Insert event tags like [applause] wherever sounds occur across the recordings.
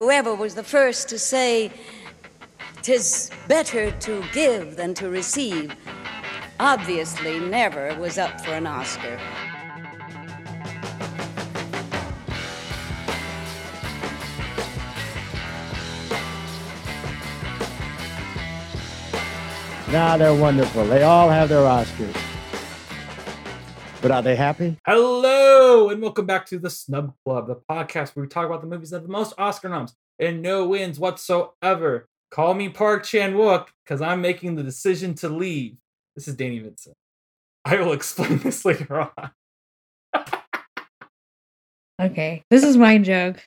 Whoever was the first to say, "'Tis better to give than to receive," obviously never was up for an Oscar. Nah, they're wonderful. They all have their Oscars. But are they happy? Hello, and welcome back to the Snub Club, the podcast where we talk about the movies that have the most Oscar noms and no wins whatsoever. Call me Park Chan Wook because I'm making the decision to leave. This is Danny Vincent. I will explain [laughs] this later on. Okay, this is my joke.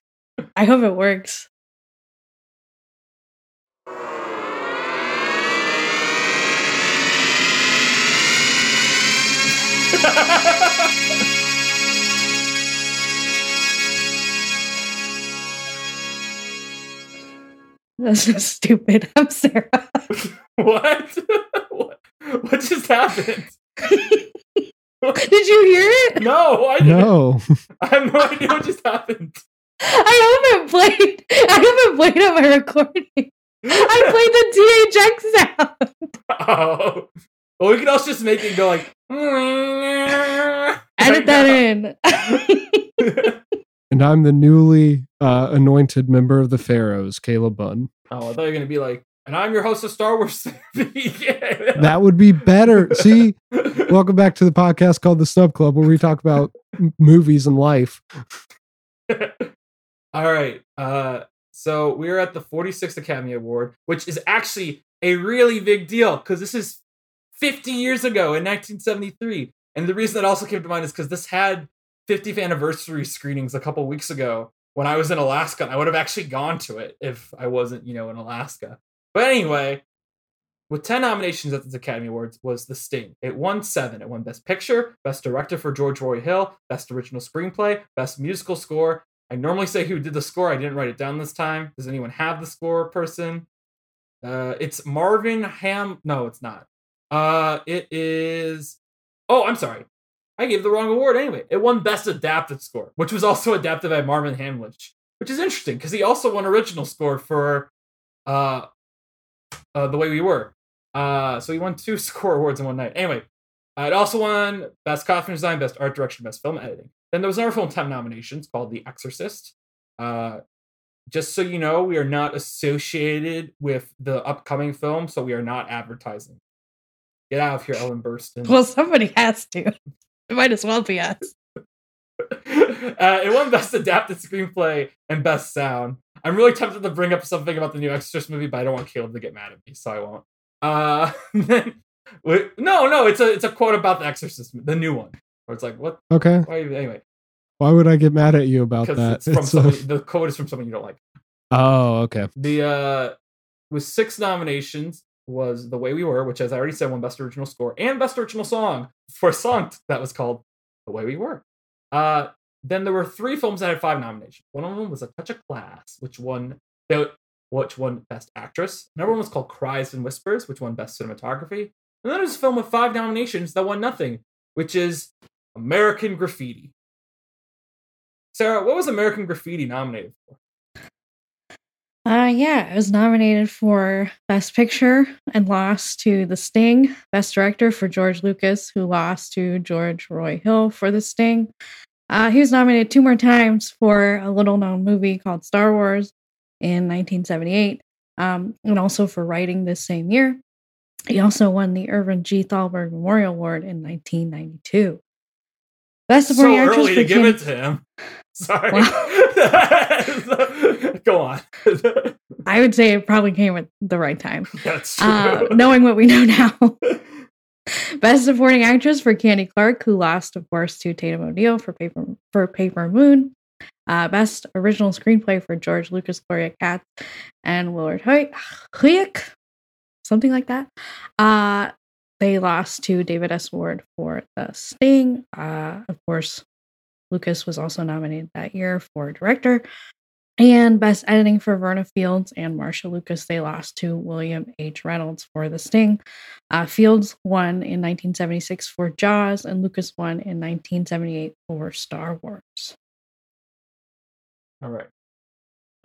I hope it works. That's so stupid. [laughs] I'm Sarah. what? [laughs] what? What just happened? Did you hear it? No, I didn't. No. I have no idea what just happened. I haven't played. I haven't played on my recording. I played the THX sound. [laughs] Oh. Well, we could also just make it go like. [laughs] Edit that in. And I'm the newly uh, anointed member of the Pharaohs, Caleb Bunn. Oh, I thought you were gonna be like, and I'm your host of Star Wars. yeah. [laughs] That would be better. See, [laughs] welcome back to the podcast called The Snub Club, where we talk about m- movies and life. All right. Uh, so we're at the 46th Academy Award, which is actually a really big deal because this is 50 years ago in 1973. And the reason that also came to mind is because this had 50th anniversary screenings a couple weeks ago when I was in Alaska. And I would have actually gone to it if I wasn't, you know, in Alaska. But anyway, with 10 nominations at the Academy Awards was The Sting. It won seven. It won Best Picture, Best Director for George Roy Hill, Best Original Screenplay, Best Musical Score. I normally say who did the score. I didn't write it down this time. Does anyone have the score person? Uh, it's Marvin Ham. No, it's not. Uh, it is. Oh, I'm sorry. I gave the wrong award anyway. It won Best Adapted Score, which was also adapted by Marvin Hamlisch, which is interesting because he also won Original Score for uh, uh, The Way We Were. Uh, so he won two [laughs] score awards in one night. Anyway, uh, it also won Best Costume Design, Best Art Direction, Best Film Editing. Then there was another film 10 nominations called The Exorcist. Uh, just so you know, we are not associated with the upcoming film, so we are not advertising. Get out of here, Ellen Burstyn. Well, somebody has to. It might as well be us. [laughs] uh, it won Best Adapted Screenplay and Best Sound. I'm really tempted to bring up something about the new Exorcist movie, but I don't want Caleb to get mad at me, so I won't. Uh, [laughs] then, wait, no, no, it's a it's a quote about the Exorcist, the new one, where it's like, what? Okay. Why? Anyway, Why would I get mad at you about that? it's from [laughs] It's, somebody, the quote is from someone you don't like. oh, okay. The uh, with six nominations was The Way We Were, which, as I already said, won Best Original Score and Best Original Song for a song that was called The Way We Were. Uh, then there were three films that had five nominations. One of them was A Touch of Class, which won which won Best Actress. Another one was called Cries and Whispers, which won Best Cinematography. And then there's a film with five nominations that won nothing, which is American Graffiti. Sarah, what was American Graffiti nominated for? Uh, yeah, it was nominated for Best Picture and lost to The Sting. Best Director for George Lucas, who lost to George Roy Hill for The Sting. Uh, he was nominated two more times for a little known movie called Star Wars in 1978, um, and also for writing this same year. He also won the Irvin G. Thalberg Memorial Award in 1992. Best So supporting actress early for to give it to him. [laughs] Sorry. [laughs] [laughs] [laughs] Go on. [laughs] I would say it probably came at the right time. That's true. uh, [laughs] knowing what we know now. Best supporting actress for Candy Clark, who lost, of course, to Tatum O'Neal for Paper for Paper Moon. Uh, best original screenplay for George Lucas, Gloria Katz, and Willard Huy- Huyck, something like that. Uh, they lost to David S. Ward for The Sting. Uh, of course, Lucas was also nominated that year for director. And best editing for Verna Fields and Marsha Lucas. They lost to William H. Reynolds for The Sting. Uh, Fields won in 1976 for Jaws, and Lucas won in 1978 for Star Wars. All right.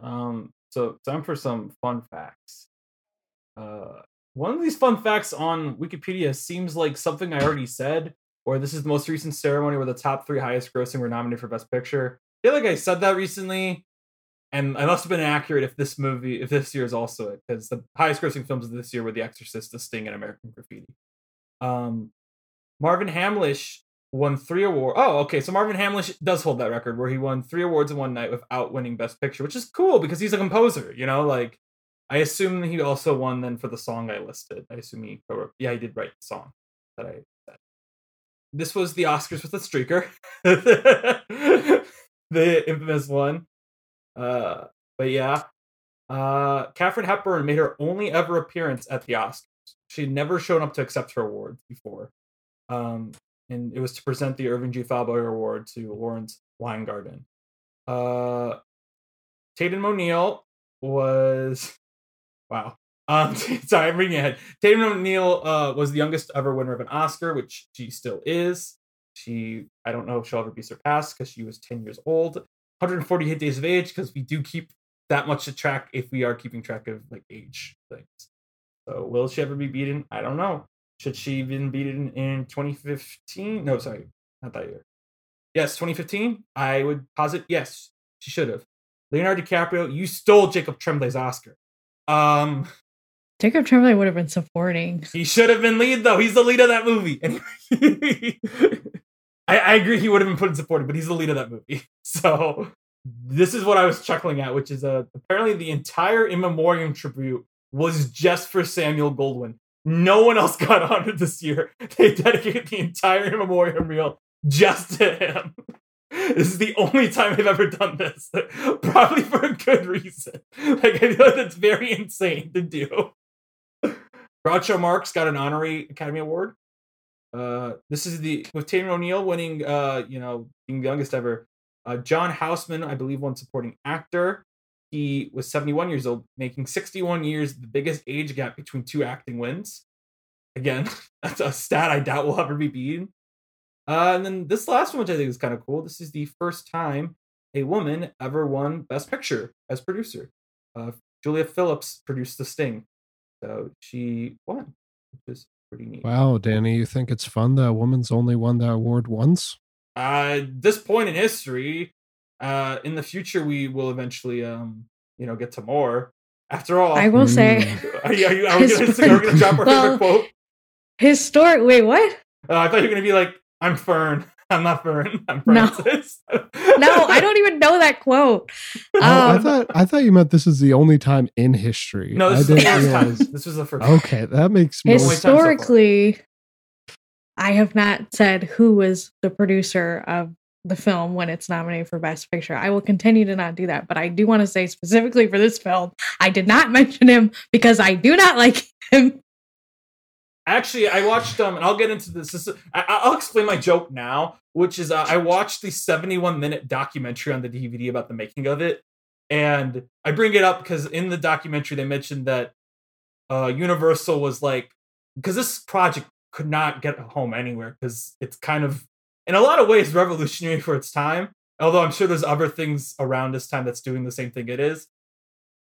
Um, so time for some fun facts. Uh, one of these fun facts on Wikipedia seems like something I already said, or this is the most recent ceremony where the top three highest grossing were nominated for Best Picture. I feel like I said that recently, and I must have been accurate if this movie, if this year is also it, because the highest grossing films of this year were The Exorcist, The Sting, and American Graffiti. Um, Marvin Hamlisch won three awards. Oh, okay. So Marvin Hamlisch does hold that record where he won three awards in one night without winning Best Picture, which is cool because he's a composer. You know, like I assume he also won then for the song I listed. I assume he wrote. Yeah, he did write the song that I said. This was the Oscars with a streaker, [laughs] the infamous one. Uh, but yeah, uh, Hepburn made her only ever appearance at the Oscars. She'd never shown up to accept her awards before. Um, and it was to present the Irving G. Thalberg Award to Lawrence Weingarten. Uh, Tatum O'Neal was [laughs] wow. Um, [laughs] sorry, I'm reading ahead. Tatum O'Neal uh, was the youngest ever winner of an Oscar, which she still is. She, I don't know if she'll ever be surpassed because she was 10 years old, 148 days of age, because we do keep that much to track if we are keeping track of like age things. So will she ever be beaten? I don't know. Should she have been beaten in 2015? No, sorry, not that year. Yes, 2015. I would posit yes, she should have. Leonardo DiCaprio, you stole Jacob Tremblay's Oscar. Um, [laughs] Jacob Tremblay would have been supporting. he should have been lead though. He's the lead of that movie. [laughs] Anyway, I, I agree he would have been put in supporting, but he's the lead of that movie. [laughs] So this is what I was chuckling at, which is uh, apparently the entire in memoriam tribute was just for Samuel Goldwyn. No one else [laughs] got honored this year. They dedicated the entire in memoriam reel just to him. [laughs] This is the only time they've ever done this. Probably for a good reason. Like I know that's very insane to do. Groucho Marx got an honorary Academy Award. Uh, this is the with Tatum O'Neal winning, uh, you know, being the youngest ever. Uh, John Houseman, I believe, won supporting actor. He was 71 years old, making 61 years the biggest age gap between two acting wins. Again, [laughs] that's a stat I doubt will ever be beaten. Uh, and then this last one, which I think is kind of cool. This is the first time a woman ever won Best Picture as producer. Uh, Julia Phillips produced The Sting, so she won, which is pretty neat. Wow, Danny, you think it's fun that a woman's only won that award once? Uh, this point in history, uh, in the future, we will eventually, um, you know, get to more. After all, I will say, Mm. [laughs] are, you, are, you, are we gonna, [laughs] are we gonna drop our [laughs] Well- favorite quote? historic. Wait, what? Uh, I thought you were gonna be like, "I'm Fern. [laughs] I'm not Fern. I'm No. Francis." [laughs] No, I don't even know that quote. Oh, I Um, thought I thought you meant this is the only time in history. No, I this is didn't first time. realize. This was the first. Okay, that makes more so. Historically, I have not said who was the producer of the film when it's nominated for Best Picture. I will continue to not do that, but I do want to say specifically for this film, I did not [laughs] mention him because I do not like him. Actually, I watched um, and I'll get into this. this is, I, I'll explain my joke now, which is uh, I watched the 71 minute documentary on the DVD about the making of it, and I bring it up because in the documentary they mentioned that uh, Universal was like because this project could not get home anywhere because it's kind of in a lot of ways revolutionary for its time. Although I'm sure there's other things around this time that's doing the same thing it is.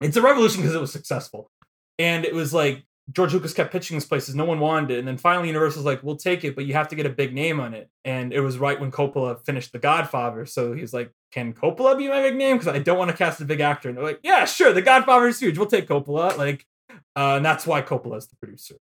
It's a revolution because it was successful, and it was like George Lucas kept pitching this places, no one wanted it, and then finally Universal's like, "We'll take it, but you have to get a big name on it." And it was right when Coppola finished The Godfather, so he's like, "Can Coppola be my big name? Because I don't want to cast a big actor." And they're like, "Yeah, sure, The Godfather is huge. We'll take Coppola." Like, uh, and that's why Coppola is the producer.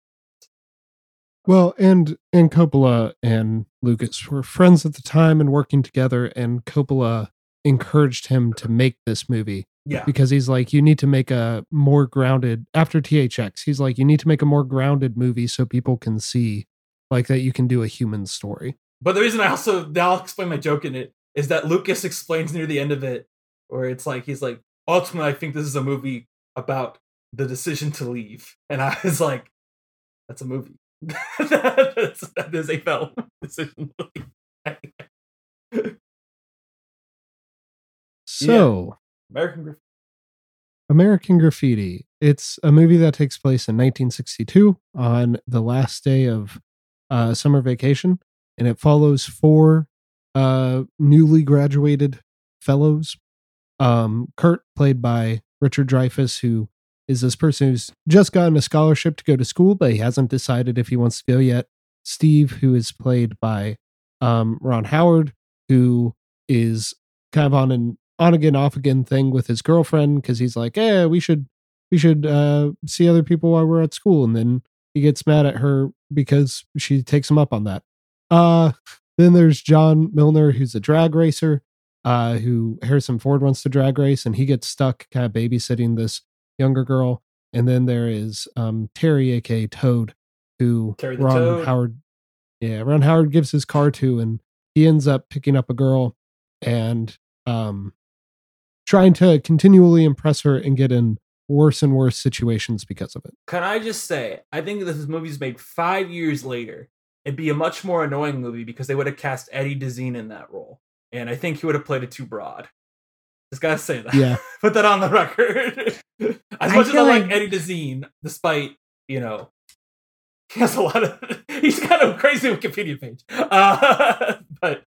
Well, and and Coppola and Lucas were friends at the time and working together, and Coppola encouraged him to make this movie Yeah, because he's like, you need to make a more grounded after THX. He's like, you need to make a more grounded movie so people can see like that you can do a human story. but the reason I also now I'll explain my joke in it is that Lucas explains near the end of it, where it's like he's like, ultimately, I think this is a movie about the decision to leave, and I was like, that's a movie. [laughs] That is a film [laughs] decision to leave. [laughs] So, American Graffiti. American Graffiti. It's a movie that takes place in 1962 on the last day of uh, summer vacation, and it follows four uh, newly graduated fellows. Um, Kurt, played by Richard Dreyfuss, who is this person who's just gotten a scholarship to go to school, but he hasn't decided if he wants to go yet. Steve, who is played by um, Ron Howard, who is kind of on an on again, off again thing with his girlfriend because he's like, "Yeah, we should we should uh, see other people while we're at school," and then he gets mad at her because she takes him up on that. Uh, then there's John Milner, who's a drag racer, uh, who Harrison Ford wants to drag race, and he gets stuck kind of babysitting this younger girl. And then there is um, Terry, aka Toad, who Terry Ron Toad. Howard, yeah, Ron Howard gives his car to, and he ends up picking up a girl and um, trying to continually impress her and get in worse and worse situations because of it. Can I just say, I think this movie's made five years later, it'd be a much more annoying movie because they would have cast Eddie Deezen in that role. And I think he would have played it too broad. Just gotta say that. Yeah. [laughs] Put that on the record. [laughs] as I much as I like like- Eddie Deezen, despite, you know, he has a lot of [laughs] he's got a crazy Wikipedia page. Uh, but,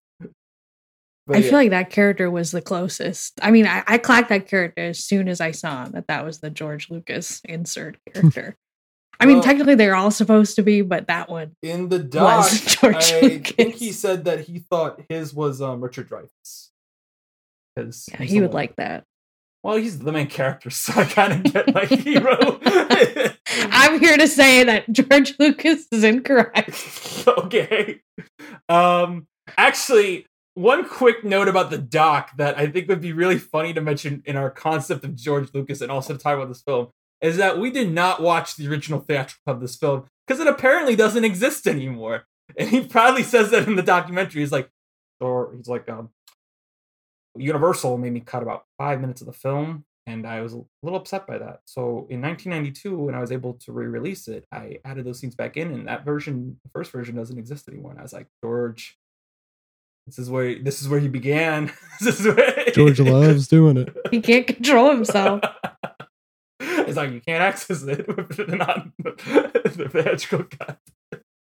but I yeah. feel like that character was the closest. I mean, I, I clacked that character as soon as I saw that that was the George Lucas insert [laughs] character. I mean, Well- technically they're all supposed to be, but that one in the [laughs] doc, was George I Lucas. think he said that he thought his was um Richard Dreyfuss. Because yeah, he would like that. Well, he's the main character, [laughs] so I kind of get my hero. I'm here to say that George Lucas is incorrect. okay. Um, actually, one quick note about the doc that I think would be really funny to mention in our concept of George Lucas and also to talk about this film is that we did not watch the original theatrical of this film because it apparently doesn't exist anymore. And he proudly says that in the documentary. He's like, or he's like, um, Universal made me cut about five minutes of the film, and I was a little upset by that. So in 1992, when I was able to re-release it, I added those scenes back in, and that version, the first version, doesn't exist anymore. And I was like, George, this is where this is where you began. [laughs] this is where George loves doing it. He can't control himself. [laughs] it's like you can't access it [laughs] with the non the theatrical cut.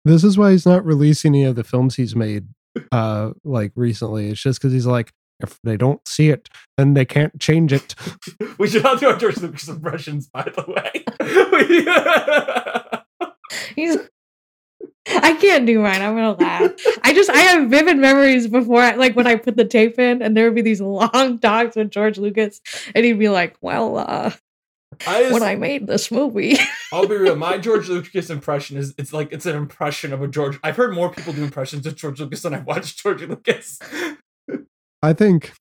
This is why he's not releasing any of the films he's made uh like recently. It's just because he's like, if they don't see it, then they can't change it. We should all do our George Lucas impressions, by the way. He's. I can't do mine. I'm gonna laugh. I just I have vivid memories before, I, like when I put the tape in, and there would be these long [laughs] talks with George Lucas, and he'd be like, "Well, uh, I just, when I made this movie, [laughs] I'll be real. My George Lucas impression is it's like it's an impression of a George. I've heard more people do impressions of George Lucas than I've watched George Lucas. I think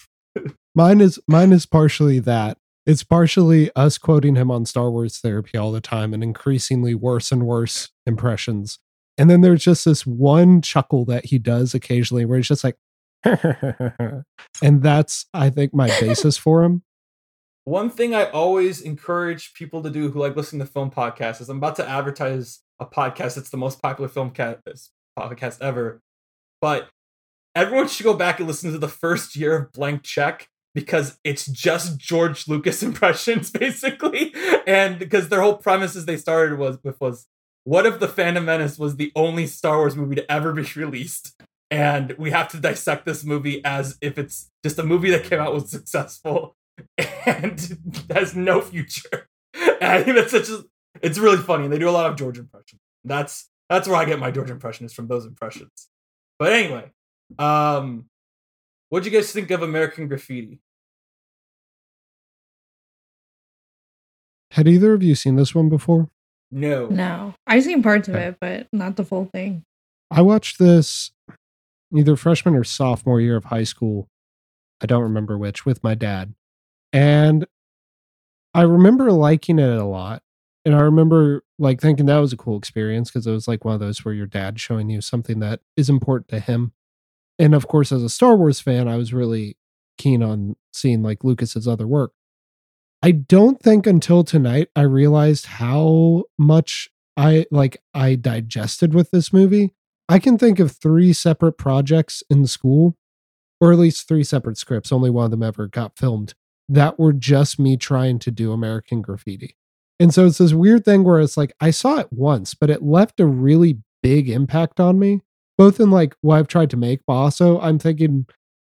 mine is mine is partially that. It's partially us quoting him on Star Wars therapy all the time and increasingly worse and worse impressions. And then there's just this one chuckle that he does occasionally where he's just like [laughs] and that's I think my basis for him. One thing I always encourage people to do who like listening to film podcasts is I'm about to advertise a podcast that's the most popular film ca- podcast ever. But everyone should go back and listen to the first year of Blank Check because it's just George Lucas [laughs] impressions basically, and because their whole premise as they started was with was what if the Phantom Menace was the only Star Wars movie to ever be [laughs] released, and we have to dissect this movie as if it's just a movie that came out was successful [laughs] and [laughs] has no future. And I think that's such a, it's really funny. And they do a lot of George impressions. That's that's where I get my George impression is from those impressions. But anyway, um, what'd you guys think of American Graffiti? Had either of you seen this one before? No. no, I've seen parts of it, but not the full thing." I watched this either freshman or sophomore year of high school. I don't remember which, with my dad. And I remember liking it a lot. And I remember like thinking that was a cool experience because it was like one of those where your dad's showing you something that is important to him. And of course, as a Star Wars fan, I was really keen on seeing like Lucas's other work. I don't think until tonight I realized how much I like I digested with this movie. I can think of three separate projects in school, or at least three separate scripts, only one of them ever got filmed, that were just me trying to do American graffiti. And so it's this weird thing where it's like I saw it once, but it left a really big impact on me, both in like what I've tried to make, but also I'm thinking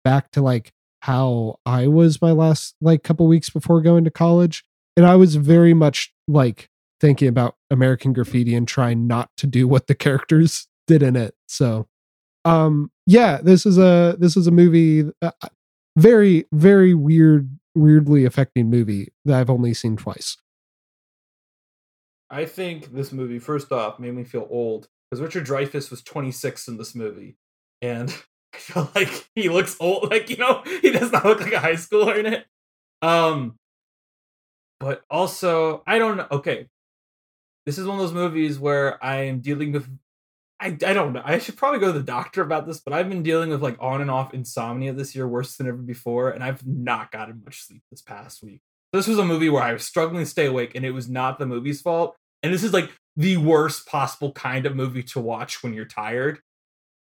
back to like how I was my last like couple weeks before going to college and I was very much like thinking about American Graffiti and trying not to do what the characters [laughs] did in it. So, um, yeah, this is a this is a movie, uh, very very weird, weirdly affecting movie that I've only seen twice. I think this movie, first off, made me feel old because Richard Dreyfuss was 26 in this movie, and [laughs] [laughs] Like he looks old. Like you know, [laughs] he does not look like a high schooler in it. Um, but also I don't know. Okay, this is one of those movies where I am dealing with. I, I don't know. I should probably go to the doctor about this, but I've been dealing with like on and off insomnia this year, worse than ever before, and I've not gotten much sleep this past week. This was a movie where I was struggling to stay awake, and it was not the movie's fault. And this is like the worst possible kind of movie to watch when you're tired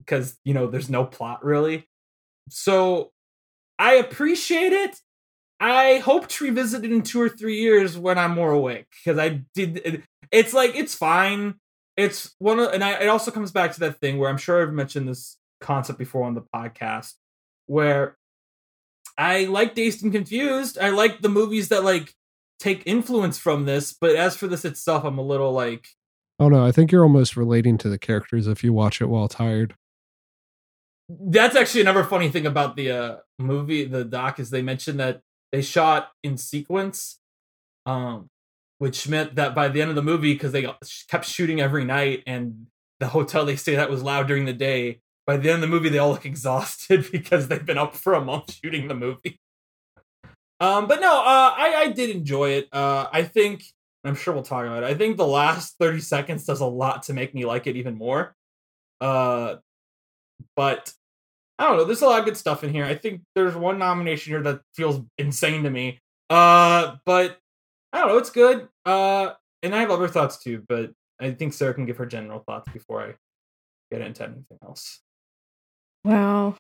because, you know, there's no plot really. So I appreciate it. I hope to revisit it in two or three years when I'm more awake because I did. It's like it's fine. It's one of, and I, it also comes back to that thing where I'm sure I've mentioned this concept before on the podcast, where I like Dazed and Confused. I like the movies that like take influence from this, but as for this itself, I'm a little like. Oh no, I think you're almost relating to the characters if you watch it while tired. That's actually another funny thing about the uh, movie, the doc, is they mentioned that they shot in sequence, um, which meant that by the end of the movie, because they kept shooting every night and the hotel they stayed at was loud during the day, by the end of the movie, they all look [laughs] exhausted because they've been up for a month shooting the movie. Um, but no, uh, I, I did enjoy it. Uh, I think I'm sure we'll talk about it. I think the last 30 seconds does a lot to make me like it even more. Uh, but I don't know. There's a lot of good stuff in here. I think there's one nomination here that feels insane to me. Uh, but I don't know. It's good. Uh, and I have other thoughts too, but I think Sarah can give her general thoughts before I get into anything else. Well,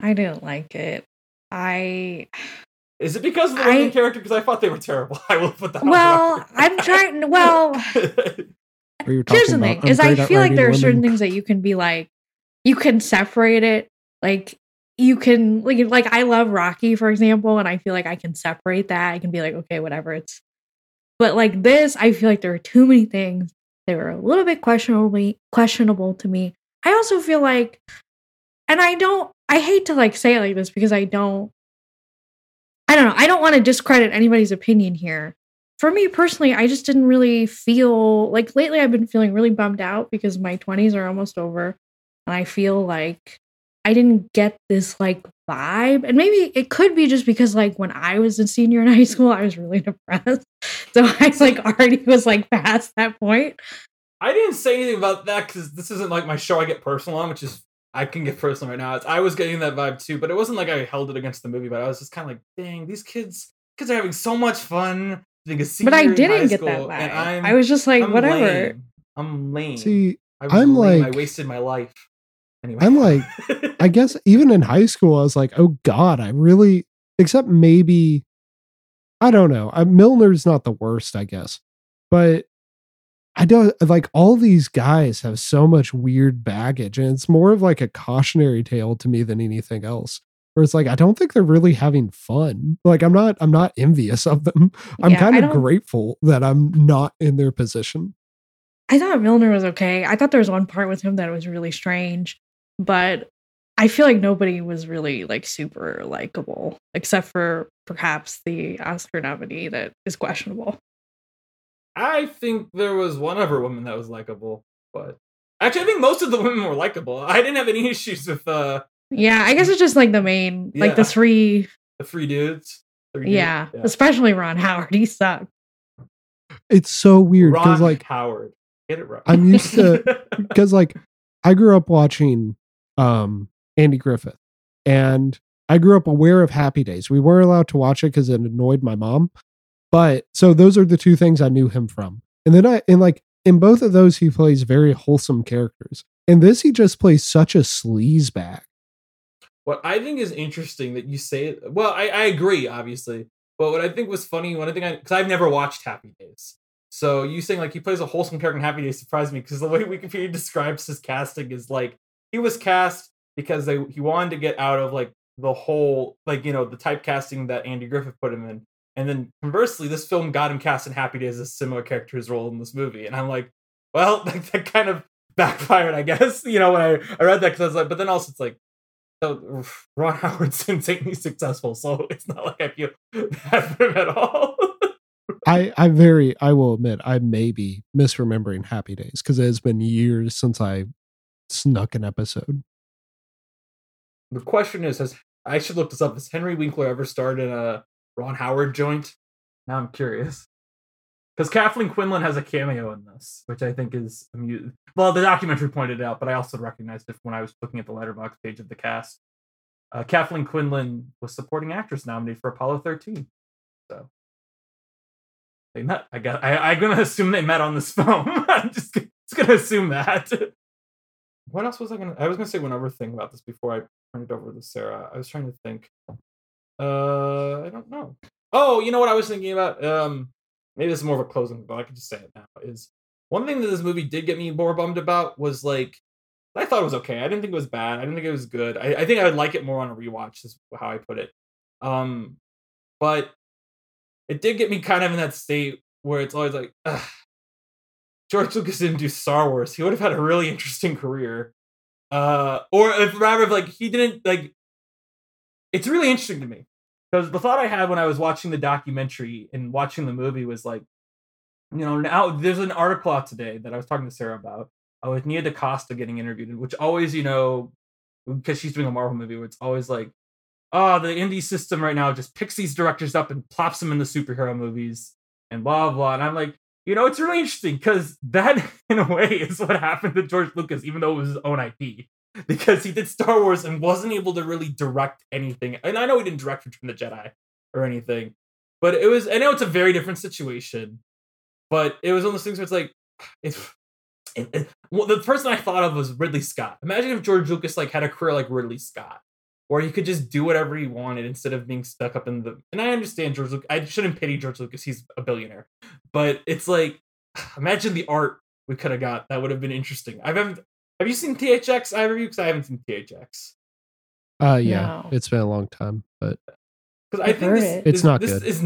I didn't like it. I [sighs] is it because of the women character? Because I thought they were terrible. [laughs] I will put that. Well, I'm trying. Well, [laughs] here's the thing: is I feel like there are certain things that you can be like, you can separate it. Like you can like like I love Rocky, for example, and I feel like I can separate that. I can be like, okay, whatever. It's but like this, I feel like there are too many things. that were a little bit questionable questionable to me. I also feel like, and I don't. I hate to like say it like this because I don't. I don't know. I don't want to discredit anybody's opinion here. For me personally, I just didn't really feel like lately I've been feeling really bummed out because my 20s are almost over and I feel like I didn't get this like vibe. And maybe it could be just because like when I was a senior in high school, I was really [laughs] depressed. So I was like already was like past that point. I didn't say anything about that because this isn't like my show I get personal on, which is I can get personal right now. It's, I was getting that vibe too, but it wasn't like I held it against the movie, but I was just kind of like, dang, these kids kids are having so much fun. But I didn't get that vibe. I was just like, I'm whatever. Lame. I'm lame. See, I I'm lame. like, I wasted my life. Anyway. I'm like, [laughs] I guess even in high school, I was like, oh God, I really, except maybe, I don't know. I, Milner's not the worst, I guess. But I don't like all these guys have so much weird baggage, and it's more of like a cautionary tale to me than anything else. Where it's like, I don't think they're really having fun. Like, I'm not, I'm not envious of them. [laughs] I'm Yeah, kind of grateful that I'm not in their position. I thought Milner was okay. I thought there was one part with him that was really strange, but I feel like nobody was really like super likable except for perhaps the Oscar nominee that is questionable. I think there was one other woman that was likable, but actually, I think most of the women were likable. I didn't have any [laughs] issues with uh Yeah, I guess it's just like the main, like the three. the three dudes. Three dudes, Yeah, especially Ron Howard. [laughs] He sucked. It's so weird because, Ron like, Howard, get it right. I'm used to [laughs] because like I grew up watching um Andy Griffith and I grew up aware of Happy Days. We weren't allowed to watch it because it annoyed my mom. But so those are the two things I knew him from. And then I and like in both of those he plays very wholesome characters. In this he just plays such a sleaze bag. What I think is interesting that you say. Well, I, I agree, obviously. But what I think was funny, one thing I because I've never watched Happy Days, so you saying like he plays a wholesome character in Happy Days surprised me because the way Wikipedia [laughs] describes his casting is like he was cast because they he wanted to get out of like the whole like you know the typecasting that Andy Griffith put him in, And then conversely, this film got him cast in Happy Days as a similar character his role in this movie. And I'm like, well, [laughs] like, that kind of backfired, I guess. [laughs] You know, when I, I read that because I was like, but then also it's like, so Ron [laughs] Howard's insanely successful, so it's not like I feel bad for him at all. I I very I will admit I may be misremembering Happy Days because it has been years since I snuck an episode. the question is, has I should look this up. Has Henry Winkler ever starred in a Ron Howard joint? Now I'm curious. Because Kathleen Quinlan has a cameo in this, which I think is amusing. Well, the documentary pointed it out, but I also recognized it when I was looking at the Letterboxd page of the cast. Uh, Kathleen Quinlan was supporting actress nominated for Apollo 13. So they met. I guess I, I'm gonna assume they met on this [laughs] film. I'm just, just gonna assume that. [laughs] what else was I gonna? I was gonna say one other thing about this before I turn it over to Sarah. I was trying to think. Uh, I don't know. Oh, you know what I was thinking about? Um, maybe this is more of a closing, but I can just say it now. Is one thing that this movie did get me more bummed about was like I thought it was okay. I didn't think it was bad. I didn't think it was good. I, I think I would like it more on a rewatch. Is how I put it. Um, but it did get me kind of in that state where it's always like, George Lucas didn't do Star Wars. He would have had a really interesting career. Uh, or if rather, if like he didn't like. It's really interesting to me because the thought I had when I was watching the documentary and watching the movie was like, you know, now there's an article out today that I was talking to Sarah about uh, with Nia DaCosta getting interviewed, which always, you know, because she's doing a Marvel movie, where it's always like, oh, the indie system right now just picks these directors up and plops them in the superhero movies and blah blah. And I'm like, you know, it's really interesting because that, [laughs] in a way, is what happened to George Lucas, even though it was his own IP. Because he did Star Wars and wasn't able to really direct anything. And I know he didn't direct Return of the Jedi or anything, but it was. I know it's a very different situation, but it was one of those things where it's like, [sighs] if [sighs] well, the person I thought of was Ridley Scott. Imagine if George Lucas like had a career like Ridley Scott, where he could just do whatever he wanted instead of being stuck up in the. And I understand George Lucas. I shouldn't pity George Lucas. He's a billionaire, but it's like, [sighs] imagine the art we could have got. That would have been interesting. I haven't. Have you seen THX? I review because I haven't seen THX. Uh yeah, No. it's been a long time, but Because I think this, it. It's not this good. Is,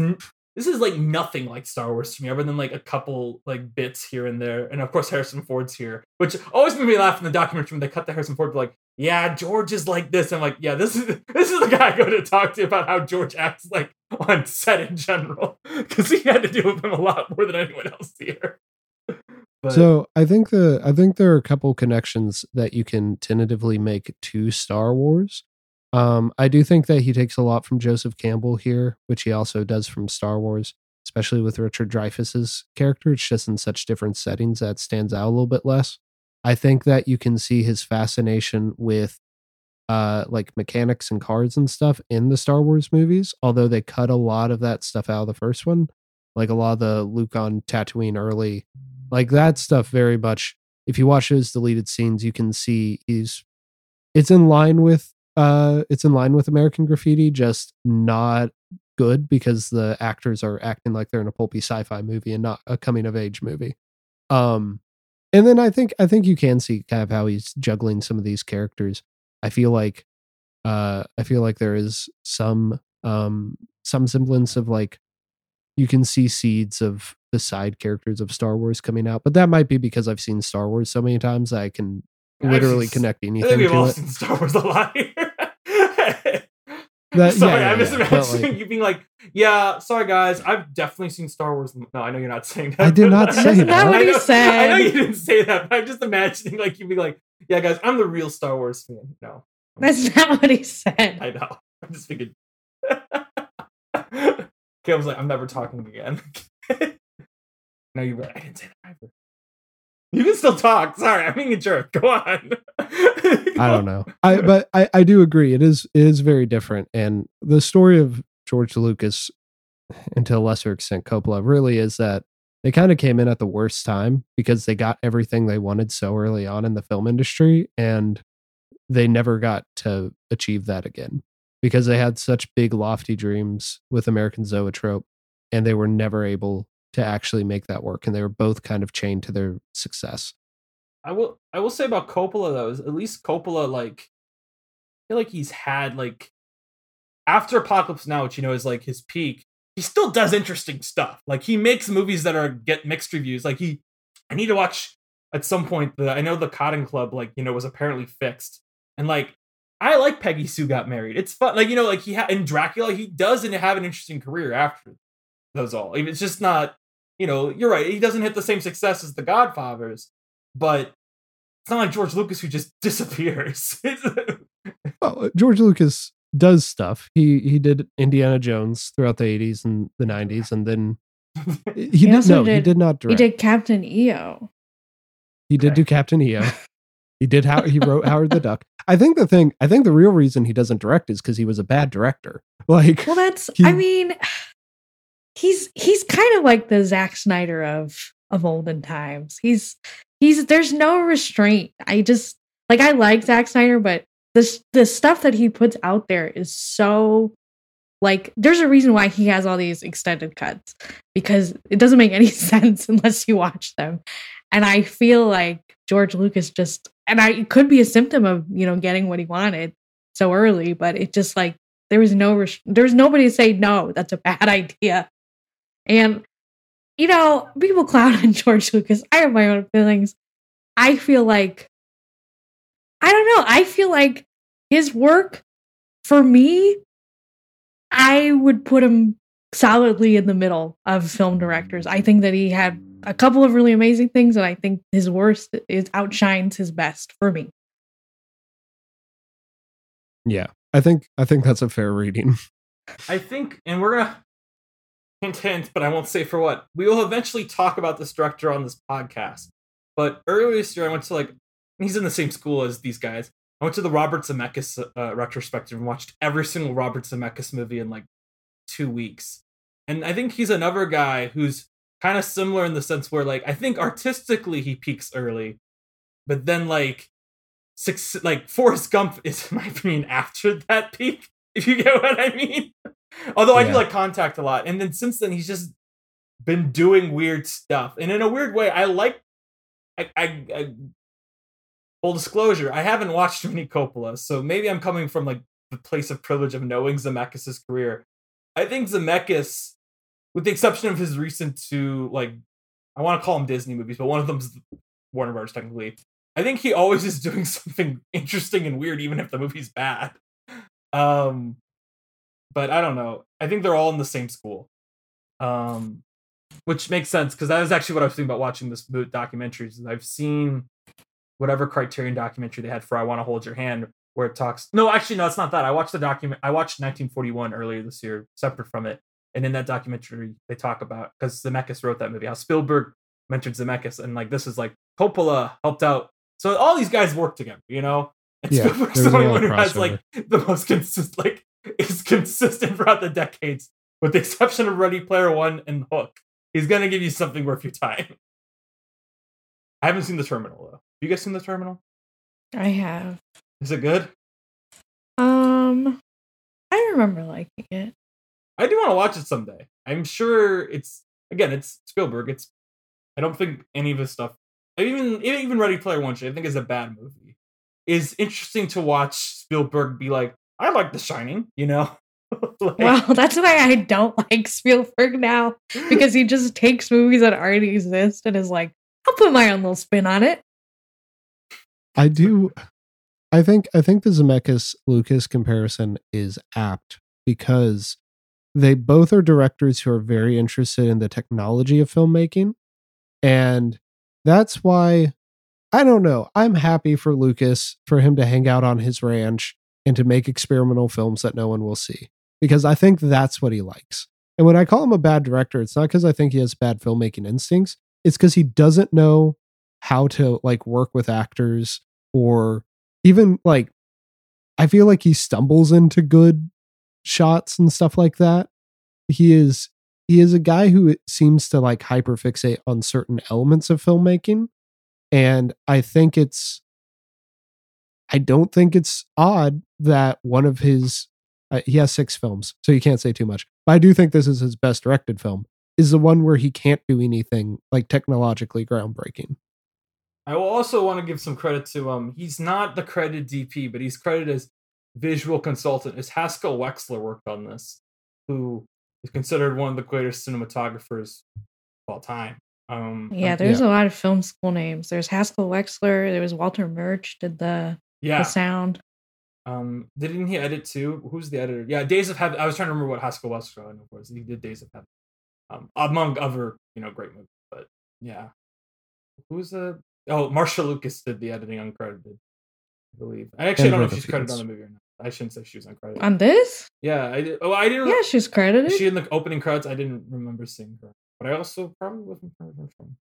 this is like nothing like Star Wars to me, other than like a couple like bits here and there, and of course Harrison Ford's here, which always made me laugh in the documentary when they cut the Harrison Ford. Like, yeah, George is like this. I'm like, yeah, this is [laughs] this is the guy I go to talk to about how George acts like on set in general, [laughs] because he had to deal with him a lot more than anyone else here. [laughs] But so I think the I think there are a couple connections that you can tentatively make to Star Wars. Um, I do think that he takes a lot from Joseph Campbell here, which he also does from Star Wars, especially with Richard Dreyfuss's character. It's just in such different settings that stands out a little bit less. I think that you can see his fascination with uh like mechanics and cars and stuff in the Star Wars movies, although they cut a lot of that stuff out of the first one. Like a lot of the Luke on Tatooine early like that stuff very much if you watch those deleted scenes you can see he's it's in line with uh it's in line with american graffiti just not good because the actors are acting like they're in a pulpy sci-fi movie and not a coming of age movie um and then i think i think you can see kind of how he's juggling some of these characters i feel like uh i feel like there is some um some semblance of like you can see seeds of the side characters of Star Wars coming out, but that might be because I've seen Star Wars so many times I can literally seen- connect I anything think we've to all it. seen Star Wars [laughs] a lot here. [laughs] That- [laughs] sorry, yeah, yeah, I'm just yeah, imagining like- [laughs] you being like, "Yeah, sorry guys, I've definitely seen Star Wars." No, I know you're not saying that. I did [laughs] not say Isn't that that. what I he know, said? I know you didn't say that, but I'm just imagining like you being like, "Yeah, guys, I'm the real Star Wars fan." No, That's not what he said. I know. I'm just thinking. Caleb's like, "I'm never talking again." no, you. I didn't say that either. You can still talk. Sorry, I'm being a jerk. Go on. [laughs] I don't know. I but I, I do agree. It is it is very different. And the story of George Lucas, and to a lesser extent Coppola, really is that they kind of came in at the worst time because they got everything they wanted so early on in the film industry and they never got to achieve that again because they had such big lofty dreams with American Zoetrope and they were never able to actually make that work and they were both kind of chained to their success. I will I will say about Coppola though is at least Coppola like I feel like he's had like after Apocalypse Now, which you know is like his peak, he still does interesting stuff. Like he makes movies that are get mixed reviews. Like he, I need to watch at some point. The I know the Cotton Club, like you know, was apparently fixed, and like I like Peggy Sue got married. It's fun. Like you know, like he had in Dracula, he doesn't have an interesting career after those all. It's just not. You know, you're right. He doesn't hit the same success as the Godfathers, but it's not like George Lucas who just [laughs] disappears. well, uh, George Lucas does stuff. He he did Indiana Jones throughout the 80s and the 90s, and then [laughs] he, he did no, did, he did not direct. He did Captain EO. He did okay. do Captain EO. [laughs] He did how he wrote Howard the Duck. I think the thing, I think the real reason he doesn't direct is because he was a bad director. Like, well, that's. He, I mean, he's he's kind of like the Zack Snyder of of olden times. He's he's there's no restraint. I just like I like Zack Snyder, but this the stuff that he puts out there is so like there's a reason why he has all these extended cuts because it doesn't make any [laughs] sense unless you watch them and i feel like george lucas just and i it could be a symptom of you know getting what he wanted so early but it just like there was no res- there's nobody to say no that's a bad [laughs] idea and you know people clown [laughs] on george lucas i have my own feelings i feel like I don't know. I feel like his work for me, I would put him solidly in the middle of film directors. I think that he had a couple of really amazing things, and I think his worst is outshines his best for me. Yeah, I think I think that's a fair reading. I think, and we're gonna hint hint, but I won't say for what. We will eventually talk about this director on this podcast. But earlier this year, I went to like he's in the same school as these guys. I went to the Robert Zemeckis uh, retrospective and watched every single Robert Zemeckis movie in like two weeks. And I think he's another guy who's kind of similar in the sense where like I think artistically he peaks early, but then like six like Forrest Gump is [laughs] in my opinion after that peak. If you get what I mean. Although I do like Contact a lot, and then since then he's just been doing weird stuff, and in a weird way, I like. I, I, I full disclosure, I haven't watched [laughs] many Coppola, so maybe I'm coming from like the place of privilege of knowing Zemeckis' career. I think Zemeckis, with the exception of his recent two, like I want to call them Disney movies, but one of them's Warner Brothers technically. I think he always is doing [laughs] something interesting and weird, even if the movie's bad. Um, but I don't know. I think they're all in the same school, um, which makes sense because that is actually what I was thinking about watching this documentary. I've seen whatever Criterion documentary they had for "I Want to Hold Your Hand," where it talks. No, actually, no, it's not that. I watched the document. I watched 1941 earlier this year, separate from it, and in that documentary they talk about because Zemeckis wrote that movie, how Spielberg mentioned Zemeckis, and like this is like Coppola helped out. So all these guys work together, you know. And yeah, Spielberg's the only one who has like the most consistent, like [laughs] is consistent throughout the decades, with the exception of Ready Player One and Hook. He's gonna give you something worth your time. I haven't seen the terminal though. Have You guys seen the terminal? I have. Is it good? Um, I remember liking it. I do want to watch it someday. I'm sure it's again, it's Spielberg. It's I don't think any of his stuff, even even Ready Player One, I think is a bad movie. Is interesting to watch Spielberg be like, I like The Shining, you know. [laughs] like, well, [laughs] that's why I don't like Spielberg now because he just takes movies that already exist and is like, I'll put my own little spin on it. I do. I think I think the Zemeckis Lucas comparison is apt because they both are directors who are very interested in the technology of filmmaking, and that's why I don't know. I'm happy for Lucas for him to hang out on his ranch and to make experimental films that no one will see because I think that's what he likes. And when I call him a bad director, it's not because I think he has bad filmmaking instincts. It's because he doesn't know how to like work with actors or even like I feel like he stumbles into good shots and stuff like that. He is he is a guy who seems to like hyperfixate on certain elements of filmmaking and I think it's I don't think it's odd that one of his uh, he has six films, so you can't say too much. But I do think this is his best directed film. Is the one where he can't do anything like technologically groundbreaking. I will also want to give some credit to um he's not the credited DP, but he's credited as visual consultant. Is Haskell Wexler worked on this, who is considered one of the greatest cinematographers of all time. Um, Yeah, there's a lot of film school names. There's Haskell Wexler. There was Walter Murch did the yeah. the sound. Um, didn't he edit too? Who's the editor? Yeah, Days of Heaven. I was trying to remember what Haskell Wexler was. He did Days of Heaven, um, among other you know great movies. But yeah, who's the? Oh, Marsha Lucas did the editing uncredited. I believe. I actually don't know if she's credited on the movie or not. I shouldn't say she was uncredited. On this? yeah, I did. Oh, I didn't. Yeah, she's credited. Is she in the opening credits? I didn't remember seeing her, but I also probably wasn't credited her from.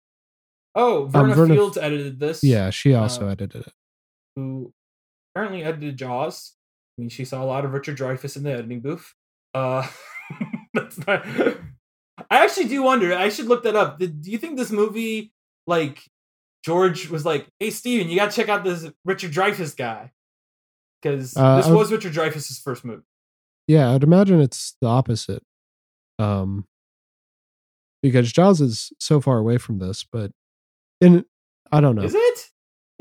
Oh, Verna, Verna- Fields edited this. Yeah, she also Uh, edited it. who apparently edited Jaws. I mean, she saw a lot of Richard Dreyfuss in the editing booth. Uh, [laughs] that's not. I actually do wonder. I should look that up. Did, do you think this movie, like, George was like, "Hey, Steven, you got to check out this Richard Dreyfuss guy," because Uh, this was Richard Dreyfuss's first movie. Yeah, I'd imagine it's the opposite. Um because Jaws is so far away from this, but in I don't know. Is it?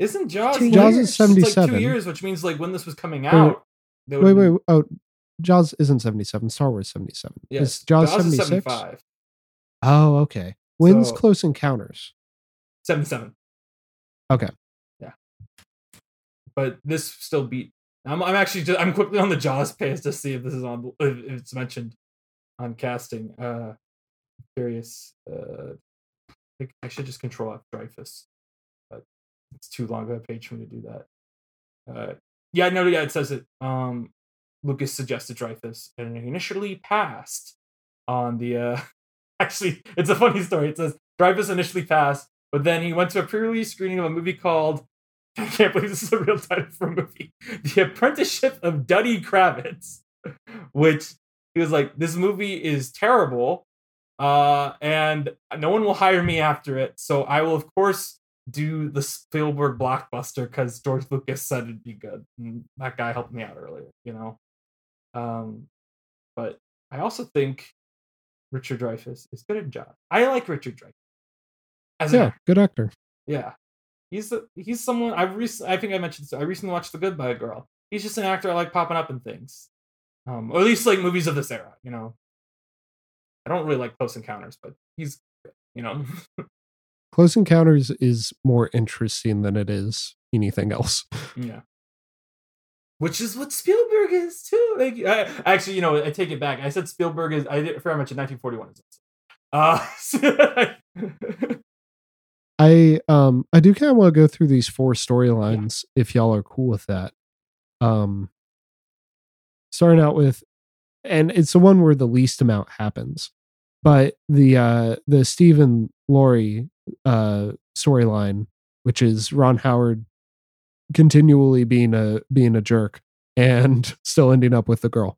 Isn't Jaws? Two Jaws is it's like two years, which means like when this was coming out. Wait, would- wait, oh Jaws isn't 77. Star Wars 77. Yes, Is Jaws, 76? 75. Oh, okay. When's So- Close Encounters? 77. Okay. Yeah. But this still beat. I'm, I'm actually just I'm quickly on the Jaws page to see if this is on if it's mentioned on casting. Uh curious. Uh I I should just control F Dreyfuss. It's too long of a page for me to do that. Uh yeah, no, yeah, it says it. Um Lucas suggested Dreyfuss and he initially passed on the uh [laughs] actually it's a funny story. It says Dreyfuss initially passed, but then he went to a pre-release screening of a movie called [laughs] I can't believe this is a real title for a movie. The Apprenticeship of Duddy Kravitz, which he was like, this movie is terrible, uh, and no one will hire me after it. So I will, of course, do the Spielberg blockbuster because George Lucas said it'd be good. And that guy helped me out earlier, you know. Um, but I also think Richard Dreyfuss is good at job. I like Richard Dreyfuss. As Yeah, good actor. yeah, he's the, he's someone I've recently. I think I mentioned this. I recently watched The Goodbye Girl. He's just an actor I like popping up in things, um, or at least like movies of this era. You know, I don't really like Close Encounters, but he's you know. [laughs] Close Encounters is more interesting than it is anything else. [laughs] yeah, which is what Spielberg is too. Like, I, actually, you know, I take it back. I said Spielberg is. I did forgot I mentioned 1941 is. Uh, [laughs] I um I do kind of want to go through these four storylines if y'all are cool with that. Um starting out with and it's the one where the least amount happens. But the uh the Stephen Laurie uh storyline, which is Ron Howard continually being a being a jerk and [laughs] still ending up with the girl.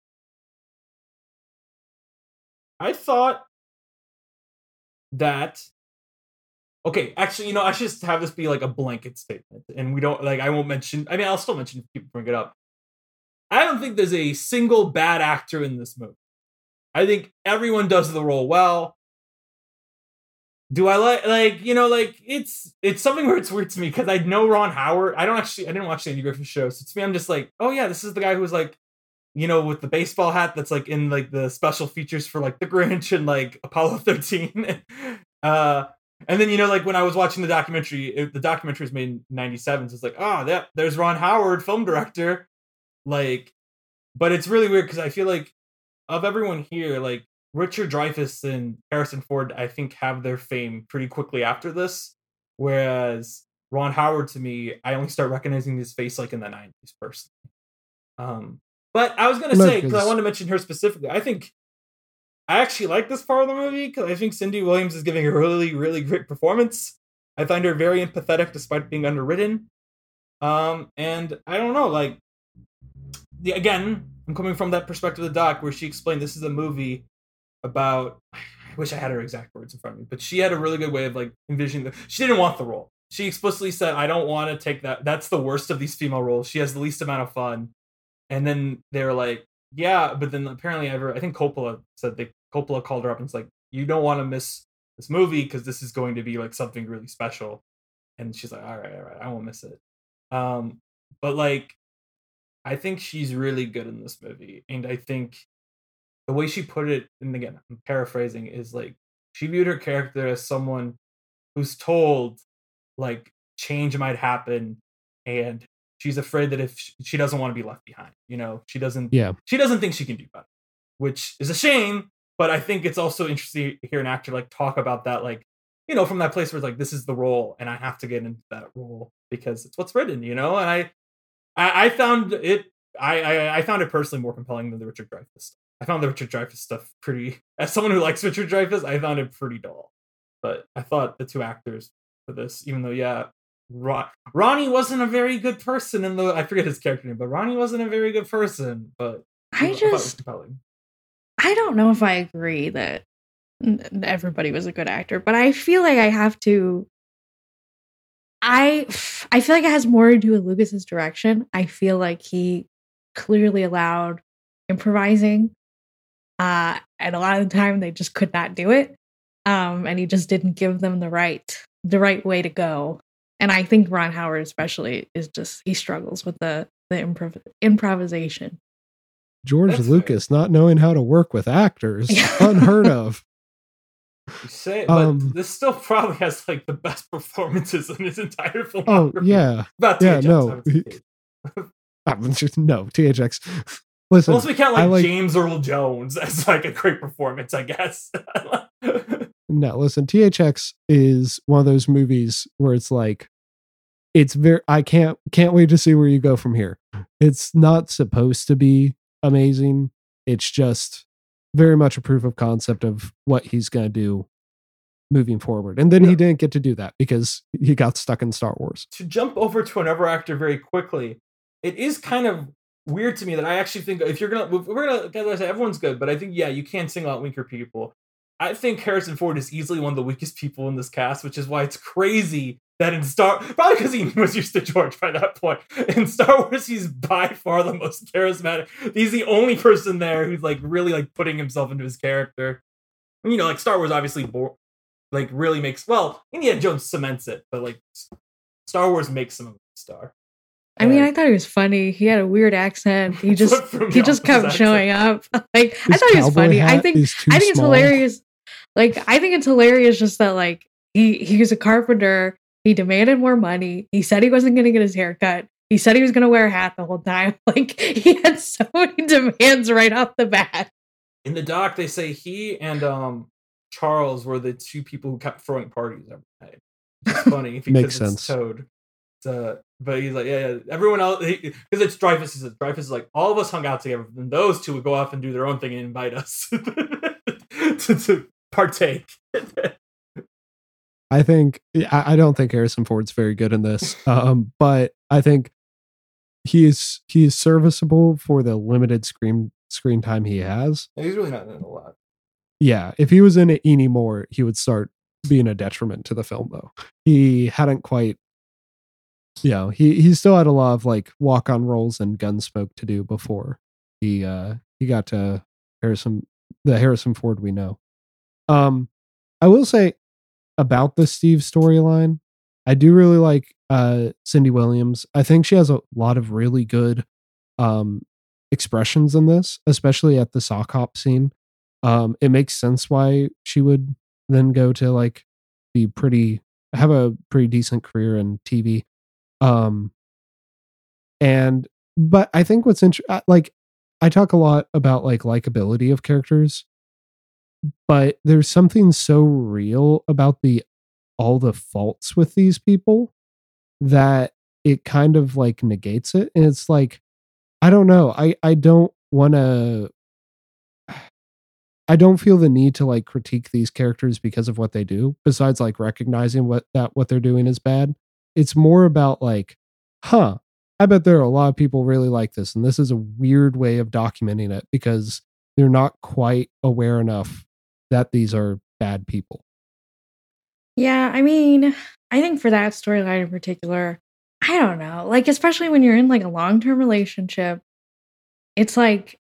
I thought that okay, actually, you know, I should just have this be like a blanket statement, and we don't like I won't mention. I mean, I'll still mention if people bring it up. I don't think there's a single bad actor in this movie. I think everyone does the role well. Do I like like you know like it's it's something where it's weird to me because I know Ron Howard. I don't actually I didn't watch the Andy Griffith show, so to me I'm just like oh yeah this is the guy who was like you know with the baseball hat that's like in like the special features for like the Grinch and like Apollo [laughs] 13. [laughs] uh, and then you know like when I was watching the documentary, it, the documentary was made in '97, so it's like oh that there's Ron Howard, film director, like. But it's really weird because I feel like of everyone here, like Richard Dreyfuss and Harrison Ford, I think have their fame pretty quickly after this. Whereas Ron Howard, to me, I only start recognizing his face like in the '90s, personally. Um, but I was gonna say because I wanted to mention her specifically. I think I actually like this part of the movie because I think Cindy Williams is giving a really, really great performance. I find her very empathetic despite being underwritten. Um, and I don't know, like, again, I'm coming from that perspective of the doc where she explained this is a movie about. I wish I had her exact words in front of me, but she had a really good way of like envisioning the. She didn't want the role. She explicitly said, "I don't want to take that. That's the worst of these female roles. She has the least amount of fun." And then they were like, "Yeah," but then apparently, ever I think Coppola said they Coppola called her up and was like, "You don't want to miss this movie because this is going to be like something really special." And she's like, "All right, all right, I won't miss it." Um, but like, I think she's really good in this movie, and I think the way she put it, and again, I'm paraphrasing, is like she viewed her character as someone who's told like change might happen and she's afraid that if she doesn't want to be left behind you know? She doesn't Yeah. she doesn't think she can do better which is a shame but i think it's also interesting to hear an actor like talk about that like you know from that place where it's like this is the role and i have to get into that role because it's what's written you know? And i i, I found it I, I i found it personally more compelling than the richard dreyfuss stuff i found the richard dreyfuss stuff pretty [laughs] as someone who likes richard dreyfuss i found it pretty dull but i thought the two actors for this even though yeah Ron- Ronnie wasn't a very good person in the I forget his character name, but Ronnie wasn't a very good person. But I thought it was just compelling. I don't know if I agree that everybody was a good actor, but I feel like I have to. I I feel like it has more to do with Lucas's direction. I feel like he clearly allowed improvising, uh, and a lot of the time they just could not do it, um, and he just didn't give them the right the right way to go. And I think Ron Howard especially is just he struggles with the the improv- improvisation. George That's fair. Lucas not knowing how to work with actors, [laughs] unheard of. You say, but Um, this still probably has like the best performances in his entire film. Oh yeah, About Yeah, THX, no. I would. I'm just, no THX. Listen, Unless we count like, like- James Earl Jones [laughs] as like a great performance, I guess. [laughs] no, listen. THX is one of those movies where it's like, it's very. I can't can't wait to see where you go from here. It's not supposed to be amazing. It's just very much a proof of concept of what he's going to do moving forward. And then Yeah. he didn't get to do that because he got stuck in Star Wars. to jump over to another actor very quickly, it is kind of weird to me that I actually think if you're gonna, we're gonna, as I said, everyone's good, but I think yeah, you can't single out weaker people. I think Harrison Ford is easily one of the weakest people in this cast, which is why it's crazy that in Star, probably because he [laughs] was used to George by that point. In Star Wars, he's by far the most charismatic. He's the only person there who's like really like putting himself into his character. You know, like Star Wars obviously like really makes well, Indiana Jones cements it, but like Star Wars makes him a star. I mean, I thought he was funny. He had a weird accent. He [laughs] just What threw me he just kept his showing up. [laughs] Like I thought he was funny. I think I think it's small. hilarious. Like I think it's hilarious just that like he he was a carpenter. He demanded more money. He said he wasn't going to get his hair cut. He said he was going to wear a hat the whole time. [laughs] Like he had so many demands right off the bat. in the doc they say he and um Charles were the two people who kept throwing parties every night. It's funny because Makes it's sense. Toad. It's, uh, but he's like, yeah, yeah. Everyone else, because it's Dreyfuss. He says Dreyfuss is like, all of us hung out together. and those two would go off and do their own thing and invite us [laughs] to, to partake. I think I, I don't think Harrison Ford's very good in this, [laughs] um, but I think he is he is serviceable for the limited screen screen time he has. He's really not in a lot. Yeah, if he was in it anymore, he would start being a detriment to the film. Though he hadn't quite, you know, he he still had a lot of like walk on roles and Gunsmoke to do before he uh he got to Harrison the Harrison Ford we know. Um, I will say about the Steve storyline, I do really like uh Cindy Williams. I think she has a lot of really good um expressions in this, especially at the sock hop scene. Um it makes sense why she would then go to like be pretty have a pretty decent career in TV. Um and but I think what's interesting like I talk a lot about like likability of characters but there's something so real about the all the faults with these people that it kind of like negates it and it's like i don't know i i don't want to i don't feel the need to like critique these characters because of what they do besides like recognizing what that what they're doing is bad it's more about like huh i bet there are a lot of people really like this and this is a weird way of documenting it because they're not quite aware enough that these are bad people. Yeah, I mean, I think for that storyline in particular, I don't know. Like, especially when you're in like a long term relationship, it's like,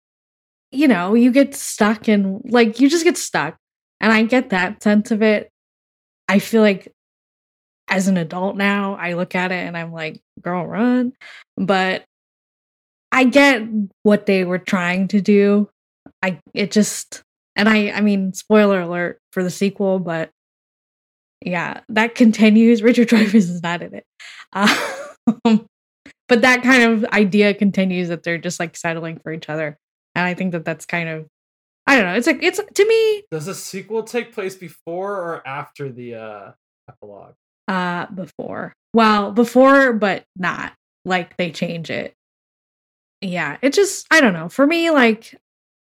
you know, you get stuck in like you just get stuck. And I get that sense of it. I feel like as an adult now, I look at it and I'm like, girl, run. But I get what they were trying to do. I it just and I I mean spoiler alert for the sequel, but yeah, that continues. [laughs] Richard Dreyfuss is not in it. Um, but that kind of idea continues that they're just like settling for each other. And I think that that's kind of I don't know. It's like it's to me Does the sequel take place before or after the uh epilogue? Uh before. Well, before but not. Like they change it. Yeah, it just I don't know. For me like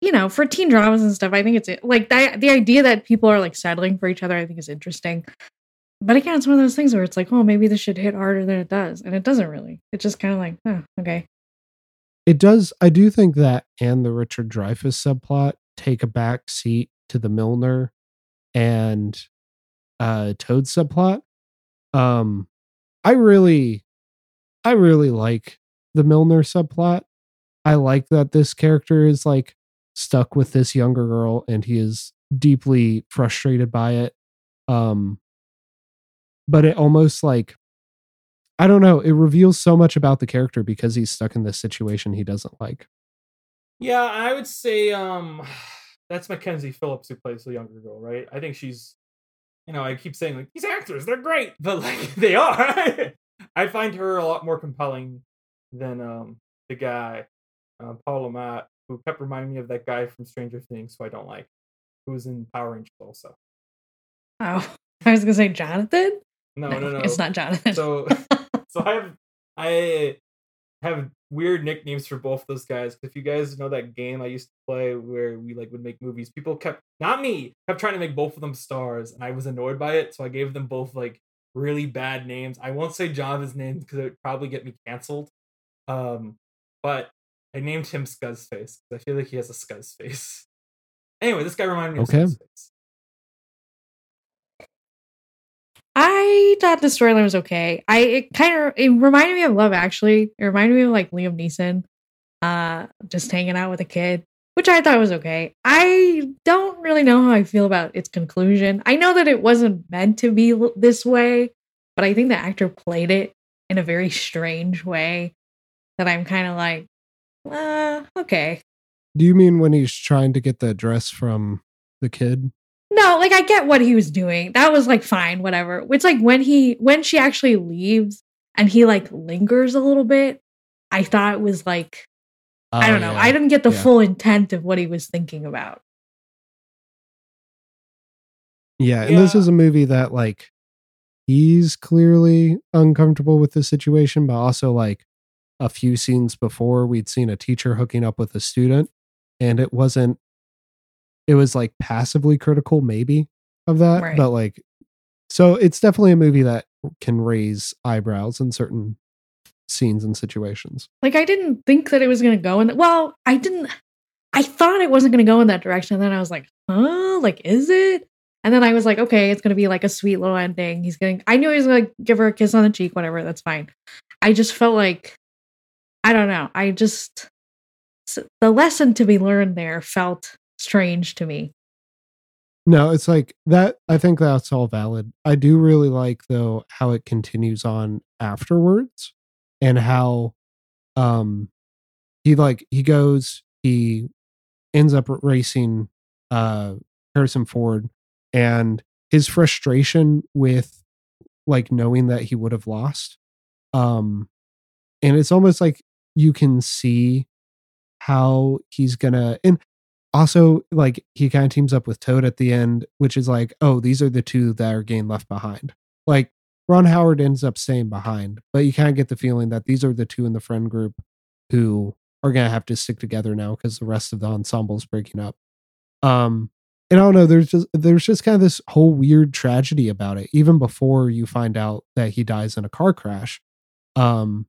you know, for teen dramas and stuff, I think it's like that the idea that people are like settling for each other I think is interesting. But again, it's one of those things where it's like, oh, maybe this should hit harder than it does. And it doesn't really. It's just kind of like, oh, okay. It does. I do think that and the Richard Dreyfuss subplot take a back seat to the Milner and uh Toad subplot. Um I really I really like the Milner subplot. I like that this character is like stuck with this younger girl and he is deeply frustrated by it. Um but it almost like I don't know, it reveals so much about the character because he's stuck in this situation he doesn't like. Yeah, I would say um [sighs] that's Mackenzie Phillips who plays the younger girl, right? I think she's you know, I keep saying like these actors, they're great, but like [laughs] they are. I find her a lot more compelling than um the guy, uh, Paul Matt, who kept reminding me of that guy from Stranger Things, who I don't like, who was in Power Rangers also. Oh, [laughs] I was gonna say Jonathan. No, no, no. it's not Jonathan. So, [laughs] so I have I have weird nicknames for both those guys. If you guys know that game I used to play where we like would make movies, people kept not me kept trying to make both of them stars, and I was annoyed by it. So I gave them both like really bad names. I won't say Jonathan's name because it would probably get me canceled. Um, but I named him Scuzzface because I feel like he has a Scuzz face. Anyway, this guy reminded me Okay. of Scuzzface. I thought the storyline was okay. I it kind of it reminded me of Love Actually. It reminded me of like Liam Neeson, uh, just hanging out with a kid, which I thought was okay. I don't really know how I feel about its conclusion. I know that it wasn't meant to be this way, but I think the actor played it in a very strange way that I'm kind of like, uh, okay. Do you mean when he's trying to get the address from the kid? No, like I get what he was doing. That was like fine, whatever. It's like when he when she actually leaves and he like lingers a little bit, I thought it was like I Oh, don't know. yeah. I didn't get the Yeah. full intent of what he was thinking about. Yeah, and this is a movie that like he's clearly uncomfortable with the situation, but also like a few scenes before we'd seen a teacher hooking up with a student and it wasn't it was like passively critical maybe of that, Right. but like so it's definitely a movie that can raise eyebrows in certain scenes and situations. Like I didn't think that it was gonna go in the, well, I didn't I thought it wasn't gonna go in that direction. And then I was like, huh? Like, is it? And then I was like, okay, it's gonna be like a sweet little ending. He's gonna I knew he was gonna give her a kiss on the cheek, whatever, that's fine. I just felt like I don't know. I just the lesson to be learned there felt strange to me. No, it's like that. I think that's all valid. I do really like though how it continues on afterwards and how um he like he goes he ends up racing uh Harrison Ford and his frustration with like knowing that he would have lost um and it's almost like you can see how he's gonna and also like he kind of teams up with Toad at the end, which is like, oh, these are the two that are getting left behind. Like Ron Howard ends up staying behind, but you kind of get the feeling that these are the two in the friend group who are gonna have to stick together now because the rest of the ensemble is breaking up. Um, and I don't know, there's just there's just kind of this whole weird tragedy about it, even before you find out that he dies in a car crash. Um,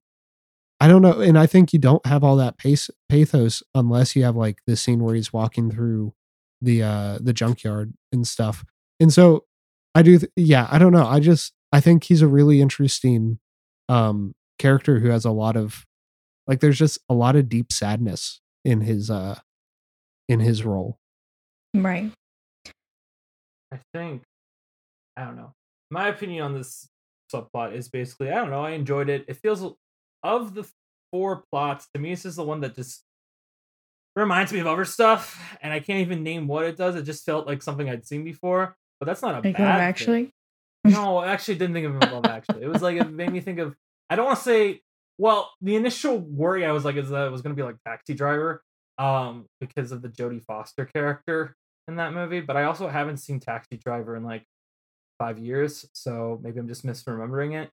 I don't know, and I think you don't have all that pace, pathos unless you have like this scene where he's walking through the uh the junkyard and stuff. And so I do, th- yeah, I don't know. I just I think he's a really interesting um character who has a lot of like there's just a lot of deep sadness in his uh in his role. Right. I think I don't know. My opinion on this subplot is basically I don't know. I enjoyed it. It feels of the four plots to me. This is the one that just reminds me of other stuff, and I can't even name what it does. It just felt like something I'd seen before, but that's not a Like bad Love thing. actually. No, I actually didn't think of it Love Actually. It was like it made me think of. I don't want to say. Well, the initial worry I was like is that it was going to be like Taxi Driver, um, because of the Jodie Foster character in that movie. But I also haven't seen Taxi Driver in like five years, so maybe I'm just misremembering it.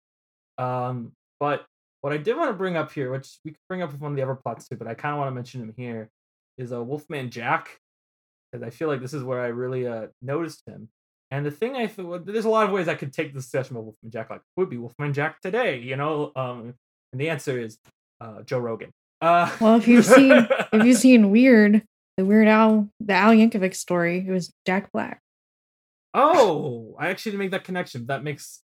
Um, but what I did want to bring up here, which we could bring up with one of the other plots too, but I kind of want to mention him here, is a uh, Wolfman Jack, because I feel like this is where I really uh noticed him. And the thing I thought, there's a lot of ways I could take this discussion about Wolfman Jack. Like, who would be Wolfman Jack today? You know, um, and the answer is uh, Joe Rogan. Uh, Well, if you've seen if you've [laughs] seen Weird, the Weird Al, the Al Yankovic story, it was Jack Black. oh, I actually didn't make that connection. That makes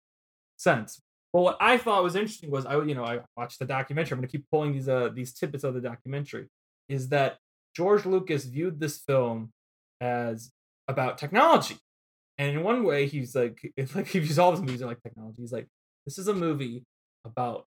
sense. Well, what I thought was interesting was I, you know, I watched the documentary. I'm going to keep pulling these uh these tidbits of the documentary. Is that George Lucas viewed this film as about technology, and in one way, he's like, [laughs] it's like he views all his movies are like technology. He's like, this is a movie about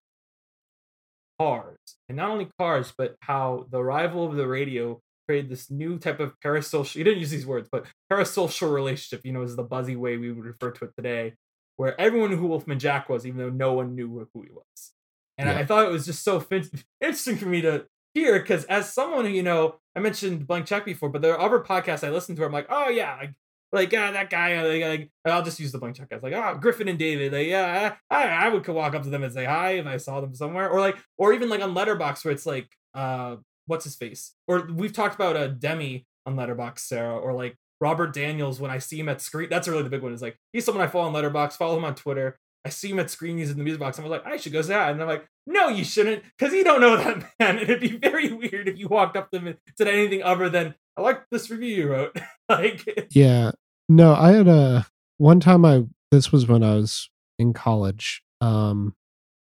cars, and not only cars, but how the arrival of the radio created this new type of parasocial. He didn't use these words, but parasocial relationship. You know, is the buzzy way we would refer to it today, where everyone knew who Wolfman Jack was, even though no one knew who he was. And I, Yeah. I thought it was just so fin- interesting for me to hear because as someone who you know, I mentioned Blank Check before, but there are other podcasts I listen to. Where I'm like, oh yeah, like like ah, that guy. uh, Like, like, I'll just use the Blank Check guys. Like, oh, Griffin and David. Like, yeah, I, I would could walk up to them and say hi if I saw them somewhere, or like, or even like on Letterboxd where it's like, uh, what's his face? Or we've talked about a uh, Demi on Letterboxd, Sarah, or like Robert Daniels when I see him at screen. That's really the big one. Is like he's someone I follow on Letterboxd, follow him on Twitter. I see him at screenies in the music box. I'm like, I should go hi. And I'm like, no, you shouldn't, because you don't know that [laughs] man. And it'd be very weird if you walked up to him and said anything other than, I like this review you wrote. [laughs] like, Yeah. No, I had a one time I this was when I was in college. Um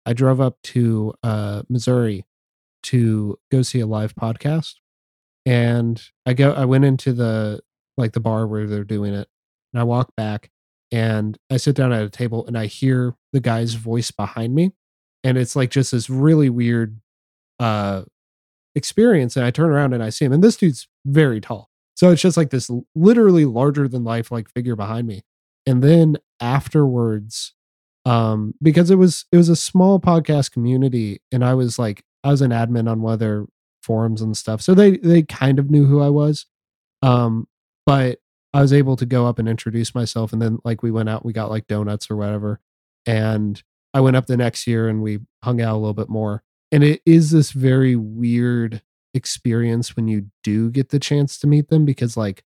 I drove up to uh Missouri to go see a live podcast. And I go I went into the like the bar where they're doing it. And I walk back and I sit down at a table and I hear the guy's voice behind me. And it's like just this really weird uh experience. And I turn around and I see him. And this dude's very tall. So it's just like this literally larger than life like figure behind me. And then afterwards, um, because it was it was a small podcast community, and I was like I was an admin on one of their forums and stuff. So they they kind of knew who I was. Um, but I was able to go up and introduce myself, and then like we went out, we got like donuts or whatever, and I went up the next year and we hung out a little bit more. And it is this very weird experience when you do get the chance to meet them because like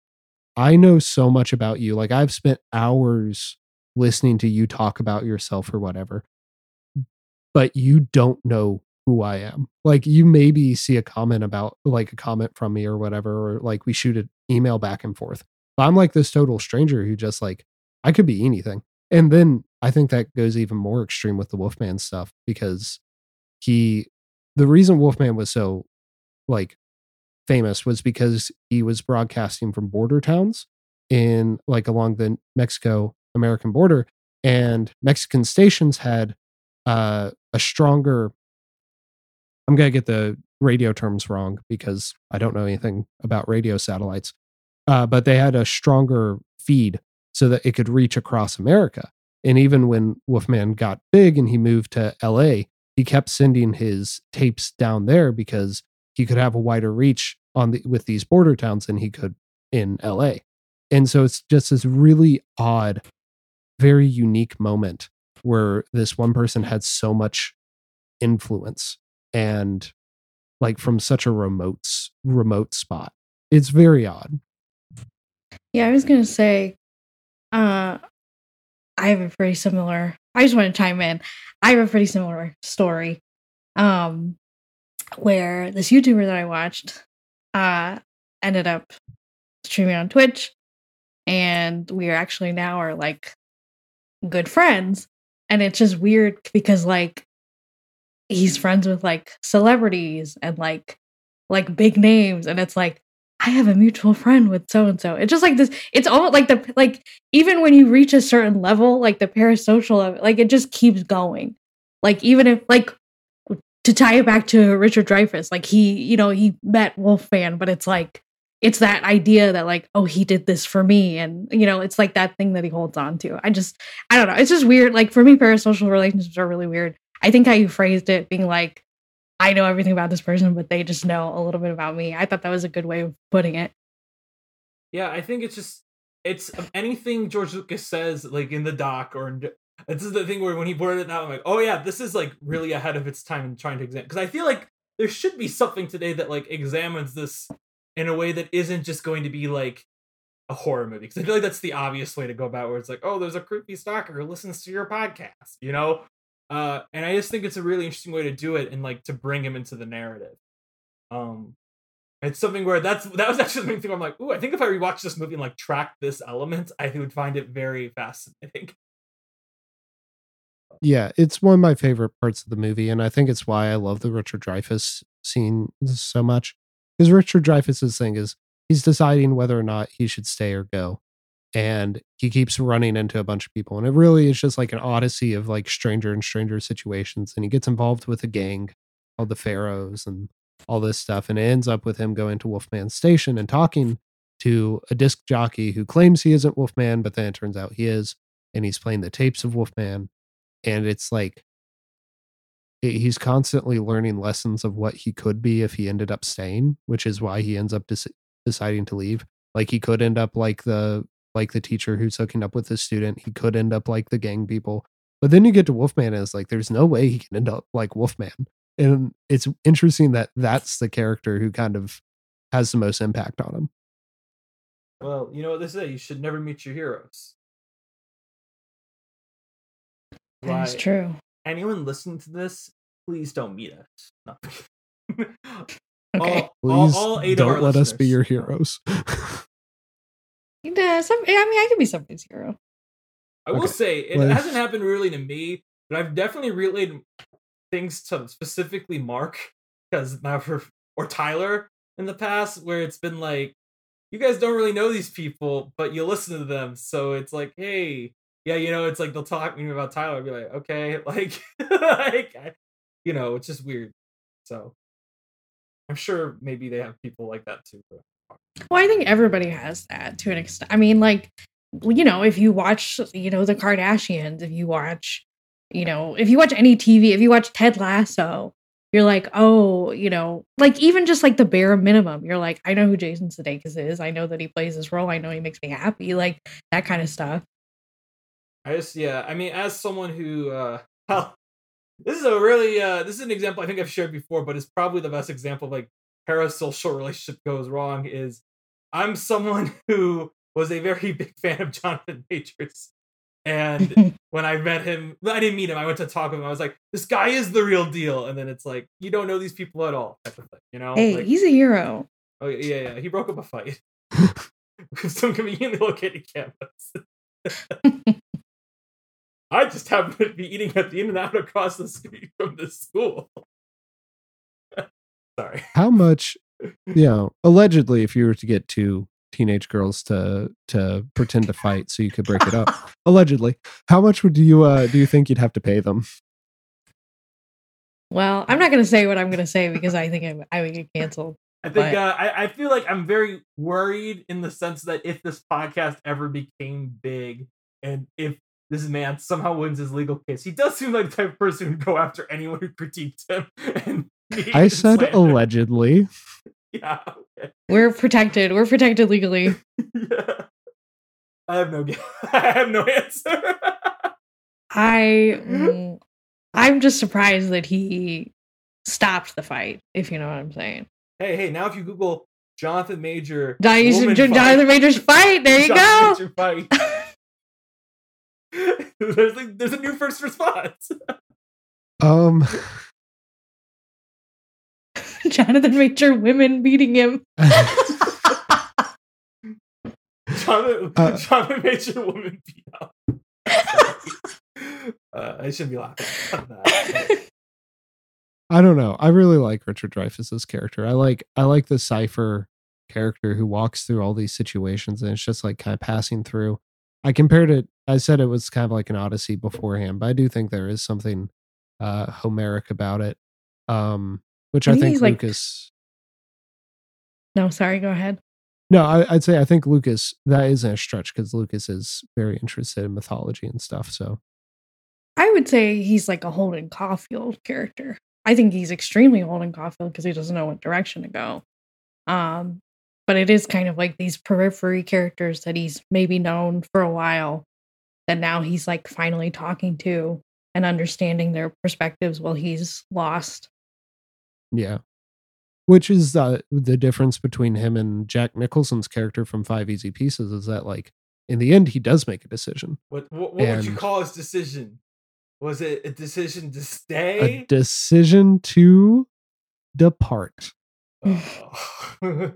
I know so much about you. Like I've spent hours listening to you talk about yourself or whatever. But you don't know who I am. Like you maybe see a comment about like a comment from me or whatever or like we shoot an email back and forth. But I'm like this total stranger who just like I could be anything. And then I think that goes even more extreme with the Wolfman stuff because he the reason Wolfman was so like famous was because he was broadcasting from border towns in like along the Mexico American border and Mexican stations had uh a stronger I'm going to get the radio terms wrong because I don't know anything about radio satellites. Uh, but they had a stronger feed so that it could reach across America. And even when Wolfman got big and he moved to LA, he kept sending his tapes down there because he could have a wider reach on the with these border towns than he could in LA. And so it's just this really odd, very unique moment where this one person had so much influence and like from such a remote remote spot. It's very odd. Yeah, I was gonna say, uh, I have a pretty similar. I just want to chime in. I have a pretty similar story, um, where this YouTuber that I watched, uh, ended up streaming on Twitch, and we are actually now are like good friends, and it's just weird because like he's friends with like celebrities and like like big names, and it's like I have a mutual friend with so and so. It's just like this. It's almost like the like even when you reach a certain level, like the parasocial of it, like it just keeps going. Like even if like to tie it back to Richard Dreyfuss, like he, you know, he met Wolfman, but it's like it's that idea that like, oh, he did this for me, and you know, it's like that thing that he holds on to. I just, I don't know, it's just weird. Like for me, parasocial relationships are really weird. I think how you phrased it, being like, I know everything about this person, but they just know a little bit about me. I thought that was a good way of putting it. Yeah, I think it's just it's um, anything George Lucas says, like in the doc, or this is the thing where when he blurted it out, I'm like, oh yeah, this is like really ahead of its time in trying to examine. Because I feel like there should be something today that like examines this in a way that isn't just going to be like a horror movie. Because I feel like that's the obvious way to go about where it's like, oh, there's a creepy stalker who listens to your podcast, you know. Uh, and I just think it's a really interesting way to do it and like to bring him into the narrative. Um, it's something where that's that was [laughs] actually the main thing. I'm like, ooh, I think if I rewatch this movie and like track this element, I would find it very fascinating. [laughs] Yeah, it's one of my favorite parts of the movie, and I think it's why I love the Richard Dreyfuss scene so much. Because Richard Dreyfuss's thing is he's deciding whether or not he should stay or go, and he keeps running into a bunch of people, and it really is just like an odyssey of like stranger and stranger situations, and he gets involved with a gang called the Pharaohs and all this stuff. And it ends up with him going to Wolfman Station and talking to a disc jockey who claims he isn't Wolfman, but then it turns out he is. And he's playing the tapes of Wolfman. And it's like he's constantly learning lessons of what he could be if he ended up staying, which is why he ends up deciding to leave. Like he could end up like the like the teacher who's hooking up with the student. He could end up like the gang people. But then you get to Wolfman and it's like there's no way he can end up like Wolfman and it's interesting that that's the character who kind of has the most impact on him. Well, you know what they say: you should never meet your heroes. That's Why, true. Anyone listening to this, please don't meet us. No. [laughs] okay. All, please all, all don't let listeners. us be your heroes. [laughs] yeah, some, eh, I mean, I could be somebody's hero. I will say it well, hasn't happened really to me, but I've definitely relayed things to specifically Mark because never [laughs] or Tyler in the past where it's been like you guys don't really know these people, but you listen to them, so it's like, hey, yeah, you know, it's like they'll talk to me about Tyler, I'll be like, okay, [laughs] like, like, you know, it's just weird. So I'm sure maybe they have people like that too. But... Well, I think everybody has that to an extent. I mean, like, you know, if you watch, you know, the Kardashians, if you watch you know, if you watch any TV, if you watch Ted Lasso, you're like, oh, you know, like even just like the bare minimum, you're like, I know who Jason Sudeikis is. I know that he plays this role. I know he makes me happy. Like that kind of stuff. I just, yeah, I mean, as someone who, uh, [laughs] well, this is a really, uh, this is an example I think I've shared before, but it's probably the best example of like parasocial [laughs] relationship goes wrong. Is I'm someone [laughs] who was a very [laughs] big fan of Jonathan Majors and [laughs] when I met him, I didn't meet him. I went to talk with him. I was like, "This guy is the real deal." And then it's like, you don't know these people at all, type of thing. You know? Hey, like, he's a hero. Oh yeah, yeah. He broke up a fight with some conveniently located campus. I just happen to be eating at the In-N-Out across the street from the school. Sorry. How much? You know, allegedly, if you were to get two teenage girls to to pretend to fight so you could break it up [laughs] allegedly how much would you uh do you think you'd have to pay them well i'm not going to say what i'm going to say because i think I, I would get canceled i think but... uh, I, I feel like i'm very worried in the sense that if this podcast ever became big and if this man somehow wins his legal case he does seem like the type of person who'd go after anyone who critiqued him [laughs] and i [laughs] said slander. allegedly [laughs] yeah. Okay. We're protected. We're protected legally. yeah. [laughs] I have no [laughs] I have no answer. I mm, I'm just surprised that he stopped the fight, if you know what I'm saying. Hey, hey, now if you Google Jonathan Major Jonathan, Jonathan Major's fight, there you Jonathan go. Major fight. there's like there's a new first response. Um [laughs] Jonathan Major women beating him. [laughs] Jonathan, uh, Jonathan Major woman beat up. [laughs] uh, I shouldn't be laughing. I don't know. I really like Richard Dreyfuss's character. I like I like the Cypher character who walks through all these situations and it's just like kind of passing through. I compared it. I said it was kind of like an Odyssey beforehand, but I do think there is something uh Homeric about it. Um, which I I, think think he's, like- Lucas. No, sorry, go ahead. No, I, I'd say I think Lucas that isn't a stretch because Lucas is very interested in mythology and stuff. So I would say he's like a Holden Caulfield character. I think he's extremely Holden Caulfield because he doesn't know what direction to go. Um, but it is kind of like these periphery characters that he's maybe known for a while that now he's like finally talking to and understanding their perspectives while he's lost. Yeah, which is uh, the difference between him and Jack Nicholson's character from Five Easy Pieces is that like in the end he does make a decision, What what, what would you call his decision? Was it a decision to stay? a decision to depart. Oh. [laughs]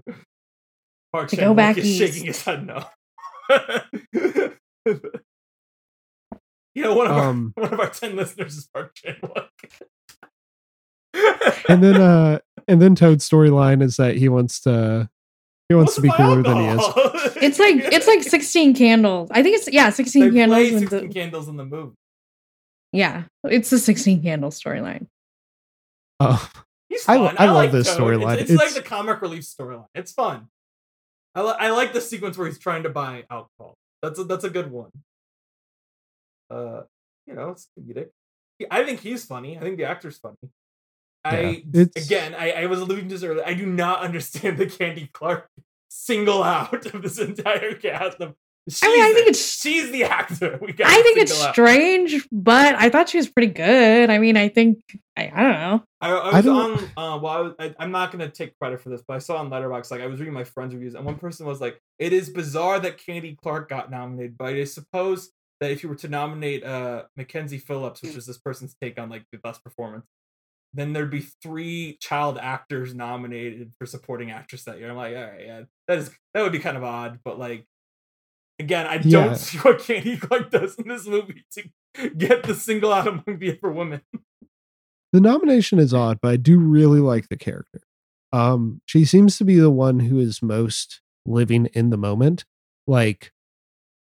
Park To go back is shaking his head no. [laughs] you know, one of Um, our one of our ten listeners is Park Chan Wook. And then uh and then Toad's storyline is that he wants to he wants to be cooler than he is. It's like it's like 16 candles. I think it's yeah, 16 they candles. play 16 the- candles in the movie. yeah, it's the 16 candle storyline. Oh, He's I fun. lo- I love like this storyline. It's, it's like the comic relief storyline. It's fun. I, li- I like the sequence where he's trying to buy alcohol. That's a, that's a good one. Uh, you know, it's comedic. I think he's funny. I think the actor's funny. I it's- again, I, I was alluding to this earlier. I do not understand the Candy Clark single out of this entire cast. Of, I mean, I think the- it's- she's the actor. We I think it's out. strange, but I thought she was pretty good. I mean, I think I, I don't know. I, I I was don't- on. Uh, well, I was, I, I'm not gonna take credit for this, but I saw on Letterboxd like I was reading my friends' reviews, and one person was like, "It is bizarre that Candy Clark got nominated, but I suppose that if you were to nominate uh Mackenzie Phillips, which is this person's take on like the best performance, then there'd be three child actors nominated for supporting actress that year." I'm like, all right, yeah, that is that would be kind of odd, but like. Again, I don't Yeah. see what Candy Clark does in this movie to get the single out among the other women. the nomination is odd, but I do really like the character. Um, she seems to be the one who is most living in the moment. Like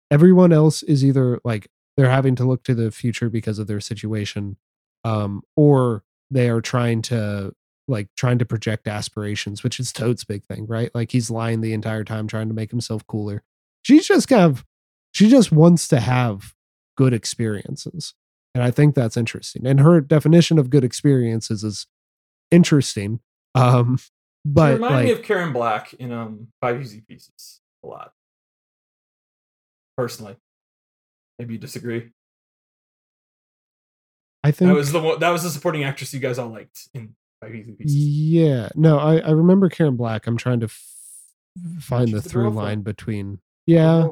everyone else is either like they're having to look to the future because of their situation, um, or they are trying to like trying to project aspirations, which is Toad's big thing, right? Like he's lying the entire time trying to make himself cooler. She's just kind of she just wants to have good experiences. And I think that's interesting. And her definition of good experiences is interesting. Um, [laughs] She but remind like, me of Karen Black in um Five Easy Pieces a lot. Personally, maybe you disagree. I think That was the one, that was the supporting actress you guys all liked in Five Easy Pieces. Yeah, no, I, I remember Karen Black. I'm trying to f- find She's the the through line between. Yeah.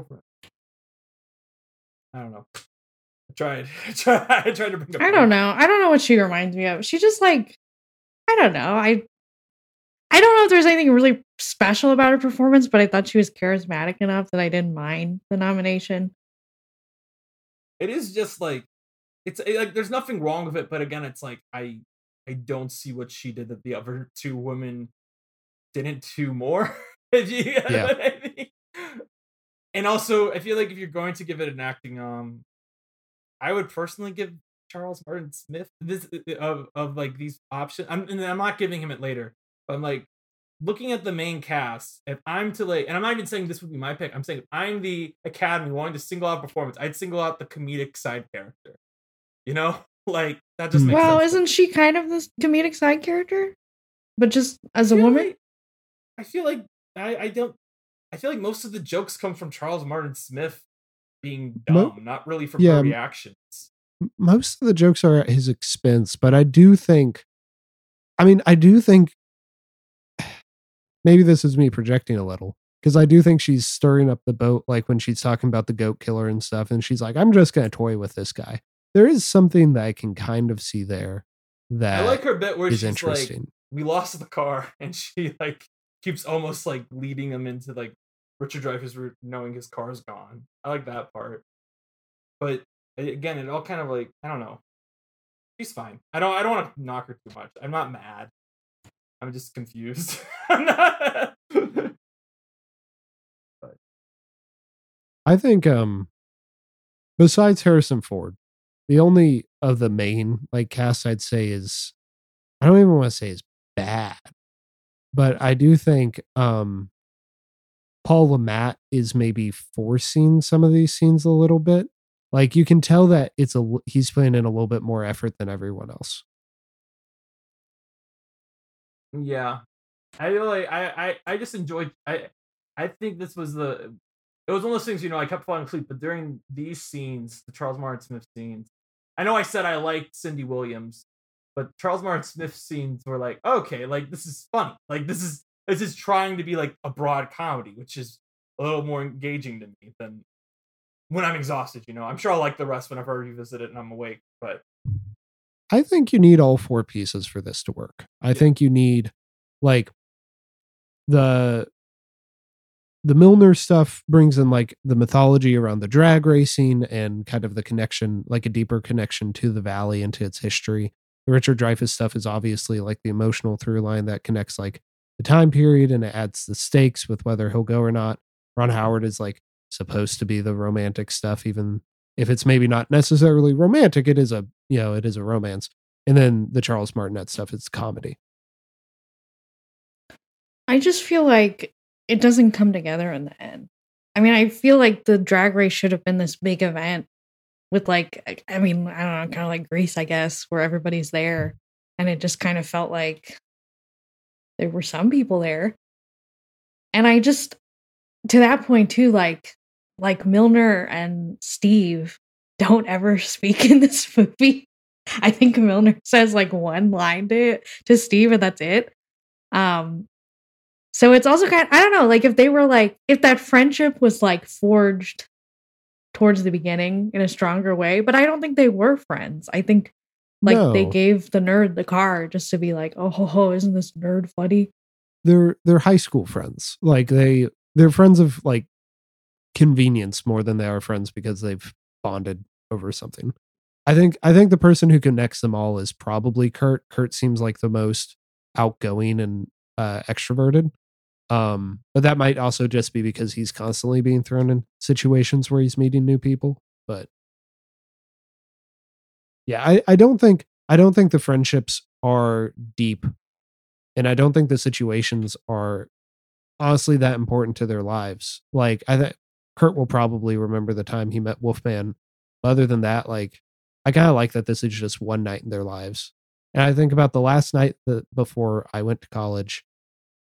I don't know. I tried. [laughs] I tried. I tried to bring up. I don't know. I don't know what she reminds me of. She just like I don't know. I I don't know if there's anything really special about her performance, but I thought she was charismatic enough that I didn't mind the nomination. It is just like it's it, like there's nothing wrong with it, but again, it's like I I don't see what she did that the other two women didn't do more. [laughs] you [laughs] get Yeah. I mean. And also, I feel like if you're going to give it an acting, um, I would personally give Charles Martin Smith this uh, of of like these options. I'm and I'm not giving him it later, but I'm like looking at the main cast. If I'm to like, and I'm not even saying this would be my pick. I'm saying I'm the Academy wanting to single out performance. I'd single out the comedic side character. You know, [laughs] like that just makes well, sense. isn't she kind of this comedic side character? But just as a woman? like- I feel like I, I don't. I feel like most of the jokes come from Charles Martin Smith being Mo- dumb, not really from Yeah, her reactions. most of the jokes are at his expense, but I do think, I mean, I do think [sighs] maybe this is me projecting a little because I do think she's stirring up the boat, like when she's talking about the goat killer and stuff, and she's like, "I'm just gonna toy with this guy." There is something that I can kind of see there that I like her bit where she's like, interesting. "We lost the car," and she like keeps almost like leading him into like Richard Dreyfuss route, knowing his car's gone. I like that part, but again, it all kind of like I don't know. She's fine. I don't. I don't want to knock her too much. I'm not mad. I'm just confused. [laughs] I'm not. [laughs] I think um besides Harrison Ford, the only of the main like cast I'd say is I don't even want to say is bad, but I do think um Paul Le Mat is maybe forcing some of these scenes a little bit. Like you can tell that it's a he's putting in a little bit more effort than everyone else. Yeah, I really, I, I, I just enjoyed. I, I think this was the. It was one of those things, you know. I kept falling asleep, but during these scenes, the Charles Martin Smith scenes, I know I said I liked Cindy Williams, but Charles Martin Smith scenes were like, okay, like this is funny. Like this is this is trying to be like a broad comedy, which is a little more engaging to me than when I'm exhausted. You know, I'm sure I'll like the rest whenever I revisit it and I'm awake. But I think you need all four pieces for this to work. I think you need like the the Milner stuff brings in like the mythology around the drag racing and kind of the connection, like a deeper connection to the valley and to its history. The Richard Dreyfuss stuff is obviously like the emotional through line that connects like the time period and it adds the stakes with whether he'll go or not. Ron Howard is like supposed to be the romantic stuff, even if it's maybe not necessarily romantic, it is a you know, it is a romance. And then the Charles Martinet stuff, is comedy. I just feel like it doesn't come together in the end. I mean, I feel like the drag race should have been this big event with like I mean, I don't know, kind of like Grease, I guess, where everybody's there. And it just kind of felt like there were some people there. And I just to that point too, like like Milner and Steve don't ever [laughs] speak in this movie. I think Milner says like one line to to Steve and that's it. Um so it's also kind of, I don't know, like if they were like if that friendship was like forged towards the beginning in a stronger way, but I don't think they were friends. I think like they gave the nerd the car just to be like, "Oh, ho, ho, isn't this nerd funny?" They're they're high school friends. Like they they're friends of like convenience more than they are friends because they've bonded over something. I think I think the person who connects them all is probably Kurt. Kurt seems like the most outgoing and uh, extroverted. Um, but that might also just be because he's constantly being thrown in situations where he's meeting new people. But yeah, I, I don't think I don't think the friendships are deep, and I don't think the situations are honestly that important to their lives. Like I think Kurt will probably remember the time he met Wolfman. Other than that, like I kind of like that this is just one night in their lives. And I think about the last night that before I went to college,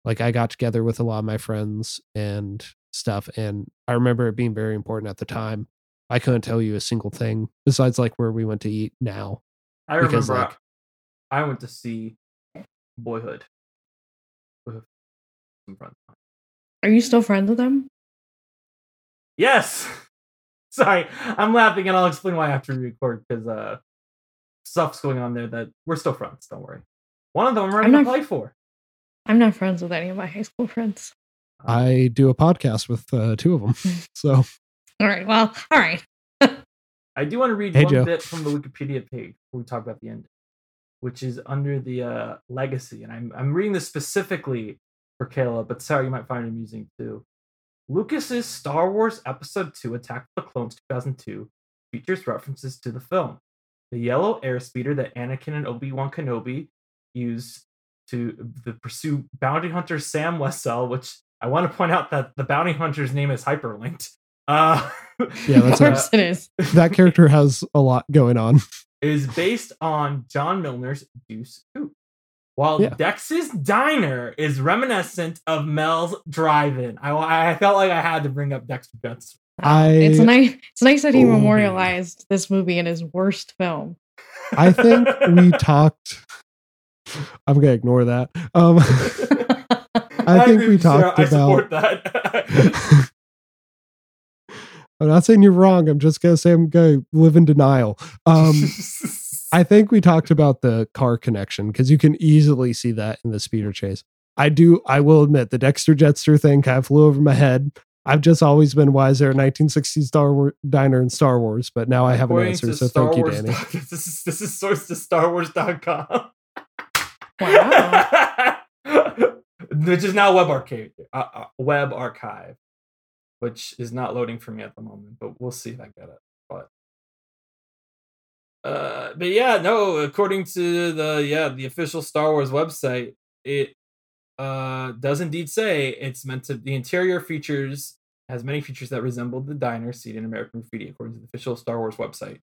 like I got together with a lot of my friends and stuff. And I remember it being very important at the time. I couldn't tell you a single thing besides like where we went to eat now. I Because, remember like- I went to see Boyhood with. Are you still friends with them? Yes. [laughs] Sorry, I'm laughing, and I'll explain why after we record because uh, stuff's going on there that we're still friends. Don't worry. One of them I'm running I'm a not- play for. I'm not friends with any of my high school friends. I do a podcast with uh, two of them. [laughs] So All right. Well, all right. [laughs] I do want to read Hey, one Joe. bit from the Wikipedia page before we talk about the end, which is under the uh, legacy, and I'm I'm reading this specifically for Caleb, but Sarah, you might find it amusing too. Lucas's Star Wars Episode Two: Attack of the Clones 2002 features references to the film. The yellow airspeeder that Anakin and Obi Wan Kenobi used to the pursue bounty hunter Zam Wesell, which I want to point out that the bounty hunter's name is hyperlinked. Uh, Yeah, that's [laughs] a- course it is. [laughs] that character has a lot going on. is based on John Milner's Deuce Coupe. While Yeah. Dex's Diner is reminiscent of Mel's Drive-In. I, I felt like I had to bring up Dexter Guts. I- it's nice. It's nice that he Oh, man. memorialized this movie in his worst film. I think we [laughs] talked. [laughs] I'm gonna ignore that. Um, [laughs] I think agree we Sarah. talked I support that. [laughs] I'm not saying you're wrong. I'm just gonna say I'm gonna live in denial. Um, I think we talked about the car connection because you can easily see that in the speeder chase. I do. I will admit the Dexter Jettster thing kind of flew over my head. I've just always been wiser at 1960s Star Wars diner and Star Wars, but now I have an answer. So Star thank you, Wars Danny. doc- This is this is sourced to StarWars.com. Wow. which is now web arcade, uh, uh, web archive, which is not loading for me at the moment, but we'll see if I get it. But Uh, but yeah, no. According to the yeah the official Star Wars website, it uh does indeed say it's meant to. The interior features has many features that resemble the diner seen in American Graffiti, according to the official Star Wars website.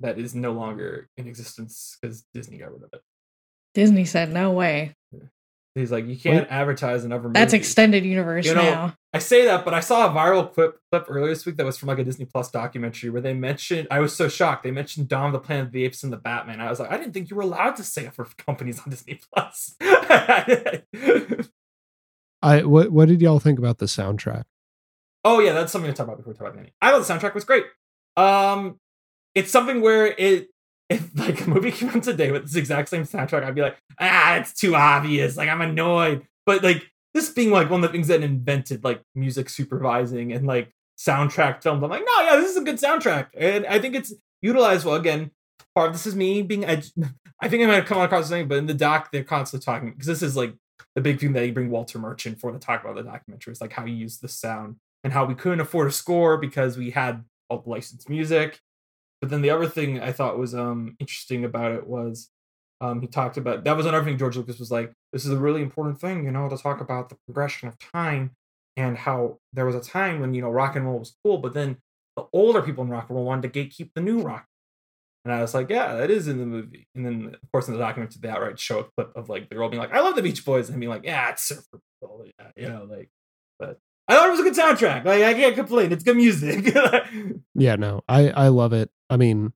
That is no longer in existence because Disney got rid of it. Disney said no way. He's like, you can't advertise another movie. That's extended universe You know, now. I say that, but I saw a viral clip clip earlier this week that was from like a Disney Plus documentary where they mentioned. I was so shocked. They mentioned Dawn of the Planet of the Apes and the Batman. I was like, I didn't think you were allowed to say it for [laughs] companies on Disney Plus. [laughs] I what what did y'all think about the soundtrack? oh yeah, that's something to talk about before we talk about the ending. I thought the soundtrack was great. Um, it's something where it. If like a movie came out today with this exact same soundtrack, I'd be like, ah, it's too obvious. Like I'm annoyed. But like this being like one of the things that invented like music supervising and like soundtrack films. I'm like, no, yeah, this is a good soundtrack, and I think it's utilized well. Again, part of this is me being. Ed- [laughs] I think I might have come across something, but in the doc, they're constantly talking because this is like the big thing that you bring Walter Murch for to talk about the documentary is like how he used the sound and how we couldn't afford a score because we had all the licensed music. But then the other thing I thought was um interesting about it was um he talked about that was another thing George Lucas was like, this is a really important thing, you know, to talk about the progression of time and how there was a time when, you know, rock and roll was cool, but then the older people in rock and roll wanted to gatekeep the new rock. And I was like, yeah, that is in the movie. And then, of course, in the documentary, they outright show a clip of like the girl being like, I love the Beach Boys, and being like, yeah, it's surfer people, yeah, you know, like. But I thought it was a good soundtrack. Like I can't complain. It's good music. [laughs] Yeah, no, I I love it. I mean,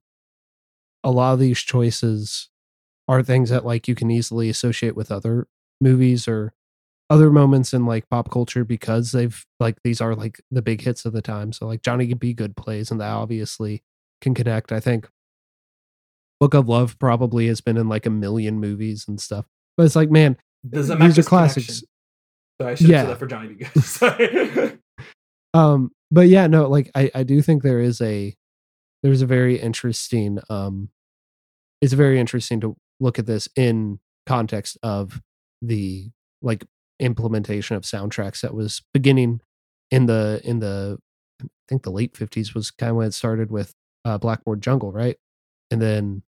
a lot of these choices are things that like you can easily associate with other movies or other moments in like pop culture because they've like these are like the big hits of the time. So like Johnny B. Goode plays, and that obviously can connect. I think Book of Love probably has been in like a million movies and stuff. But it's like, man, these are classics. connection. So I should Yeah. said that for Johnny B. Goode. [laughs] [laughs] Um but yeah no like i i do think there is a there's a very interesting um it's very interesting to look at this in context of the like implementation of soundtracks that was beginning in the in the i think the late 50s was kind of when it started with uh blackboard jungle right and then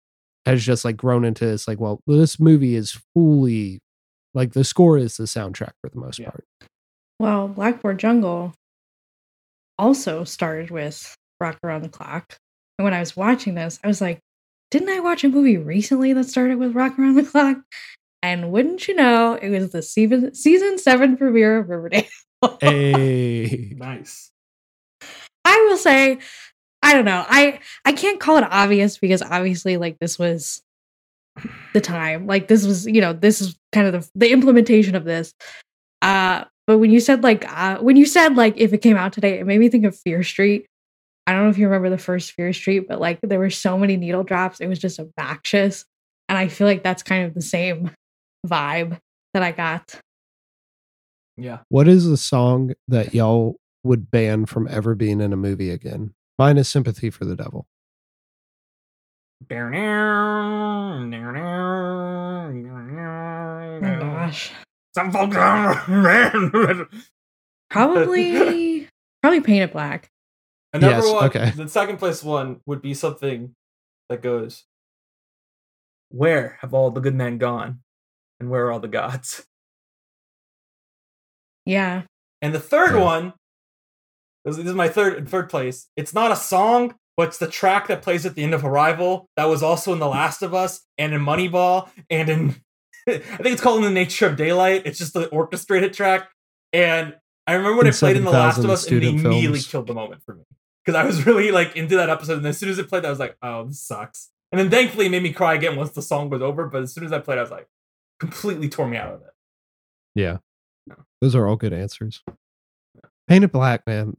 has just like grown into it's like well this movie is fully like the score is the soundtrack for the most Yeah. part Well, Blackboard Jungle also started with Rock Around the Clock. And when I was watching this, I was like, didn't I watch a movie recently that started with Rock Around the Clock? And wouldn't you know, it was the season season seven premiere of Riverdale. hey [laughs] nice. I will say, I don't know. I I can't call it obvious because obviously, like this was the time. Like this was, you know, this is kind of the the implementation of this. Uh, but when you said like uh, when you said like if it came out today, it made me think of Fear Street. I don't know if you remember the first Fear Street, but like there were so many needle drops, it was just obnoxious. And I feel like that's kind of the same vibe that I got. Yeah. What is the song that y'all would ban from ever being in a movie again? Mine is Sympathy for the Devil. Oh gosh. Some folks [laughs] are Probably probably paint it black. Another Yes, one. okay. The second place one would be something that goes, "Where have all the good men gone, and where are all the gods?" Yeah. And the third Yeah. one, this this is my third third place. It's not a song, but it's the track that plays at the end of Arrival. That was also in The Last of Us and in Moneyball and in [laughs] I think it's called On the Nature of Daylight. It's just the orchestrated track. And I remember when In it played in The Last of Us, and it immediately films. killed the moment for me because I was [laughs] really like into that episode. And as soon as it played, I was like, "Oh, this sucks." And then thankfully, it made me cry again once the song was over. But as soon as I played, I was like, completely tore me out of it. Yeah. Those are all good answers. Paint it black, man.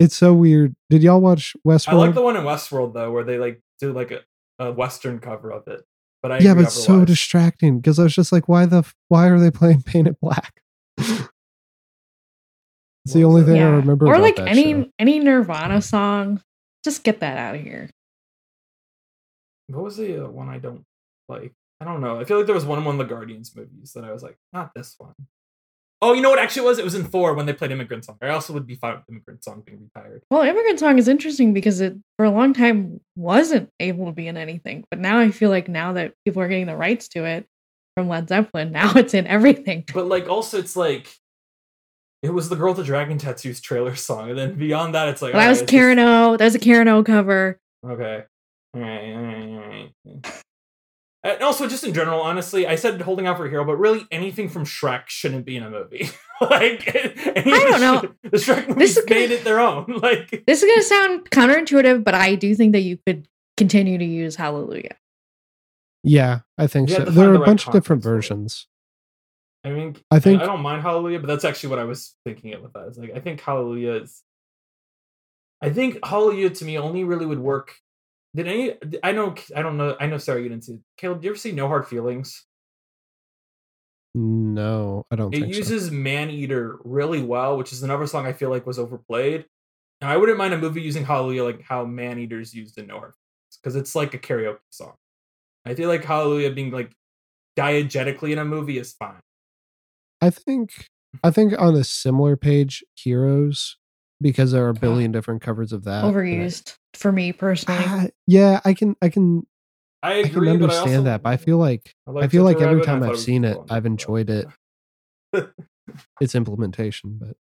It's so weird. Did y'all watch Westworld? I like the one in Westworld though, where they like do like a, a Western cover of it. But I yeah, but it's so distracting because I was just like, why the why are they playing [laughs] Paint It Black? [laughs] it's the only it? thing I remember. Or about like that any show. any Nirvana song. Just get that out of here. What was the uh, one I don't like? I don't know. I feel like there was one in one of the Guardians movies that I was like, not this one. Oh, you know what? Actually, it was it was in Thor when they played Immigrant Song. I also would be fine with Immigrant Song being retired. Well, Immigrant Song is interesting because it for a long time wasn't able to be in anything, but now I feel like now that people are getting the rights to it from Led Zeppelin, [laughs] now it's in everything. But like, also, it's like it was the Girl with the Dragon Tattoos trailer song, and then beyond that, it's like Well, that alright, was it's Karen O. That was a Karen O cover. okay. All right, all right, all right. And also, just in general, honestly, I said holding out for a hero, but really anything from Shrek shouldn't be in a movie. [laughs] like, [laughs] I don't know. [laughs] The Shrek This movies is gonna- made it their own. Like, This is gonna sound counterintuitive, but I do think that you could continue to use Hallelujah. Yeah, I think You so. have There are the a right bunch of different context for versions. I mean, I think- I don't mind Hallelujah, but that's actually what I was thinking it with that. Like, I think Hallelujah is. I think Hallelujah to me only really would work. Did any? I know. I don't know. I know. Sorry, you didn't see. it. Caleb, do you ever see No Hard Feelings? No, I don't It think so. uses Man Eater really well, which is another song I feel like was overplayed. And I wouldn't mind a movie using Hallelujah like how Man Eater's used in No Hard Feelings because it's like a karaoke song. I feel like Hallelujah being like diegetically in a movie is fine. I think I think on a similar page, Heroes, because there are a billion different covers of that. but I- Overused for me personally. Ah, yeah, I can I can I I can agree, but I understand also, that, but I feel like I I feel like every time I thought I've seen it, cool. I've enjoyed it. [laughs] Its implementation, but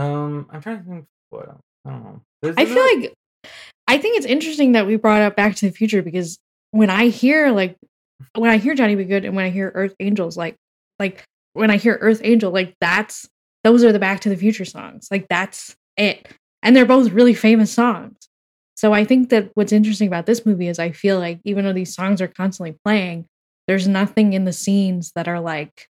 Um, I'm trying to think. What. I don't know. There's I feel another- like I think it's interesting that we brought up Back to the Future because when I hear like when I hear Johnny B. Goode and when I hear Earth Angels, like like when I hear Earth Angel, like that's those are the Back to the Future songs. Like that's it. And they're both really famous songs. So I think that what's interesting about this movie is I feel like even though these songs are constantly playing, there's nothing in the scenes that are like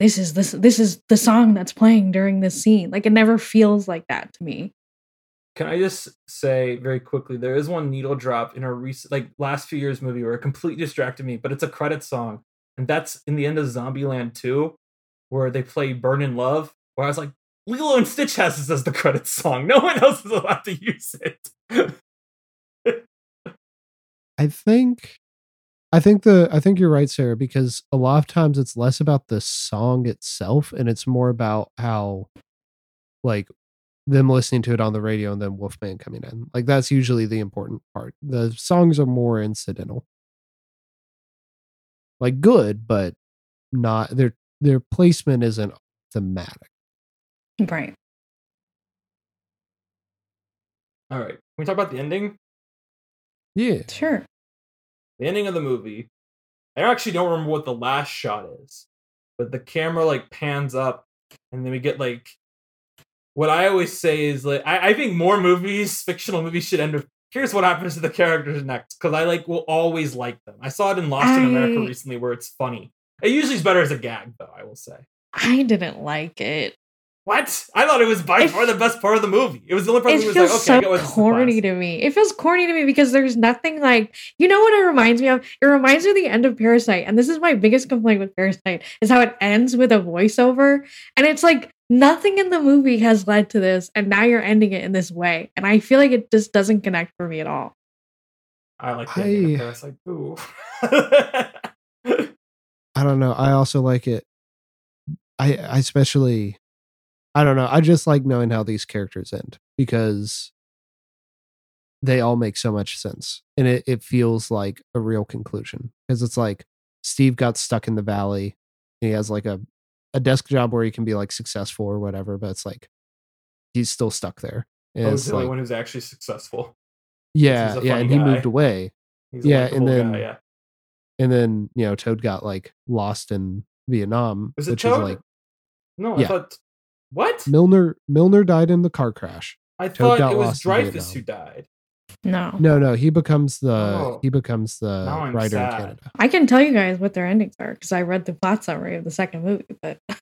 this is this this is the song that's playing during this scene. Like it never feels like that to me. Can I just say very quickly? There is one needle drop in a recent, like last few years movie where it completely distracted me, but it's a credit song, and that's in the end of Zombieland 2, where they play "Burning Love." Where I was like, Lilo and Stitch has this as the credits song. No one else is allowed to use it. [laughs] I think I think the I think you're right, Sarah, because a lot of times it's less about the song itself and it's more about how like them listening to it on the radio and then Wolfman coming in. Like that's usually the important part. The songs are more incidental. Like good, but not their their placement isn't thematic. Right. All right, can we talk about the ending? Yeah. Sure. the ending of the movie. I actually don't remember what the last shot is, but the camera like pans up, and then we get like what I always say is like I, I think more movies, [laughs] fictional movies, should end with here's what happens to the characters next because I like will always like them. I saw it in Lost in America recently where it's funny. It usually is better as a gag though. I will say. I didn't like it. What? I thought it was by It- far the best part of the movie. It was the only part that was like, okay, so I get corny to me. It feels corny to me because there's nothing like you know what it reminds me of? It reminds me of the end of Parasite. And this is my biggest complaint with Parasite is how it ends with a voiceover. And it's like nothing in the movie has led to this, and now you're ending it in this way. And I feel like it just doesn't connect for me at all. I like the ending of I- Parasite. Ooh. [laughs] I don't know. I also like it. I I especially I don't know. I just like knowing how these characters end because they all make so much sense. And it, it feels like a real conclusion. Because it's like Steve got stuck in the valley. He has like a, a desk job where he can be like successful or whatever, but it's like he's still stuck there. And it's was the only one who's actually successful. yeah, yeah, and he moved away. He's Yeah, and then- guy, yeah. And then, you know, Toad got like lost in Vietnam, Was it Toad? is like No, I Yeah. thought what? Milner Milner died in the car crash. I Toad thought it was Dreyfuss who died. No. No, no, he becomes the Oh. he becomes the Now I'm writer in. Canada. I can tell you guys what their endings are because I read the plot summary of the second movie, but [laughs]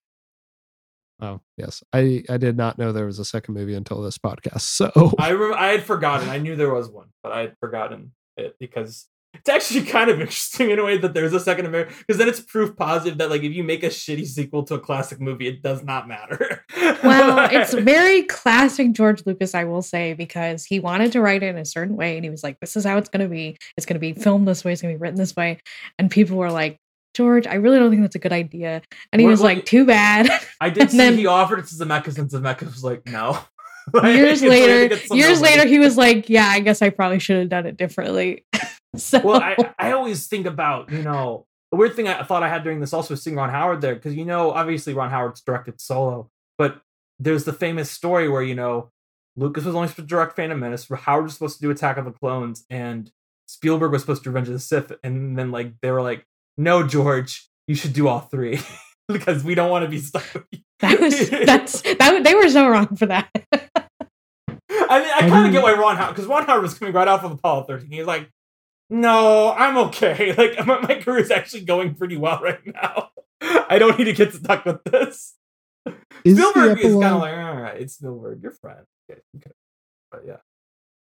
Oh, yes. I I did not know there was a second movie until this podcast. So I rem- I had forgotten. I knew there was one, but I had forgotten it because it's actually [laughs] kind of interesting in a way that there's a second American because then it's proof positive that like if you make a shitty sequel to a classic movie, it does not matter. [laughs] well, it's very classic George Lucas, I will say, because he wanted to write it in a certain way, and he was like, "This is how it's going to be. It's going to be filmed this way. It's going to be written this way." And people were like, George, I really don't think that's a good idea. And he What- was like, too bad. I did [laughs] see then- he offered it to Zemeckis, and Zemeckis was like, "No." Like, years he had to later, years later, he was like, yeah, I guess I probably should have done it differently. [laughs] so well, I, I always think about, you know, the weird thing I thought I had during this also was seeing Ron Howard there, because, you know, obviously Ron Howard's directed solo, but there's the famous story where, you know, Lucas was only supposed to direct Phantom Menace, Howard was supposed to do Attack of the Clones, and Spielberg was supposed to do Revenge of the Sith, and then, like, they were like, no, George, you should do all three, [laughs] because we don't want to be stuck with you. that was that's [laughs] that they were so wrong for that. I mean, I I kind of get why Ron Howard, because Ron Howard was coming right off of Apollo 13. He was like, "No, I'm okay. [laughs] Like my, my career is actually going pretty well right now. [laughs] I don't need to get stuck with this." Is Spielberg is kind of like, "All right, it's Spielberg, you're friend." Okay, okay. But yeah,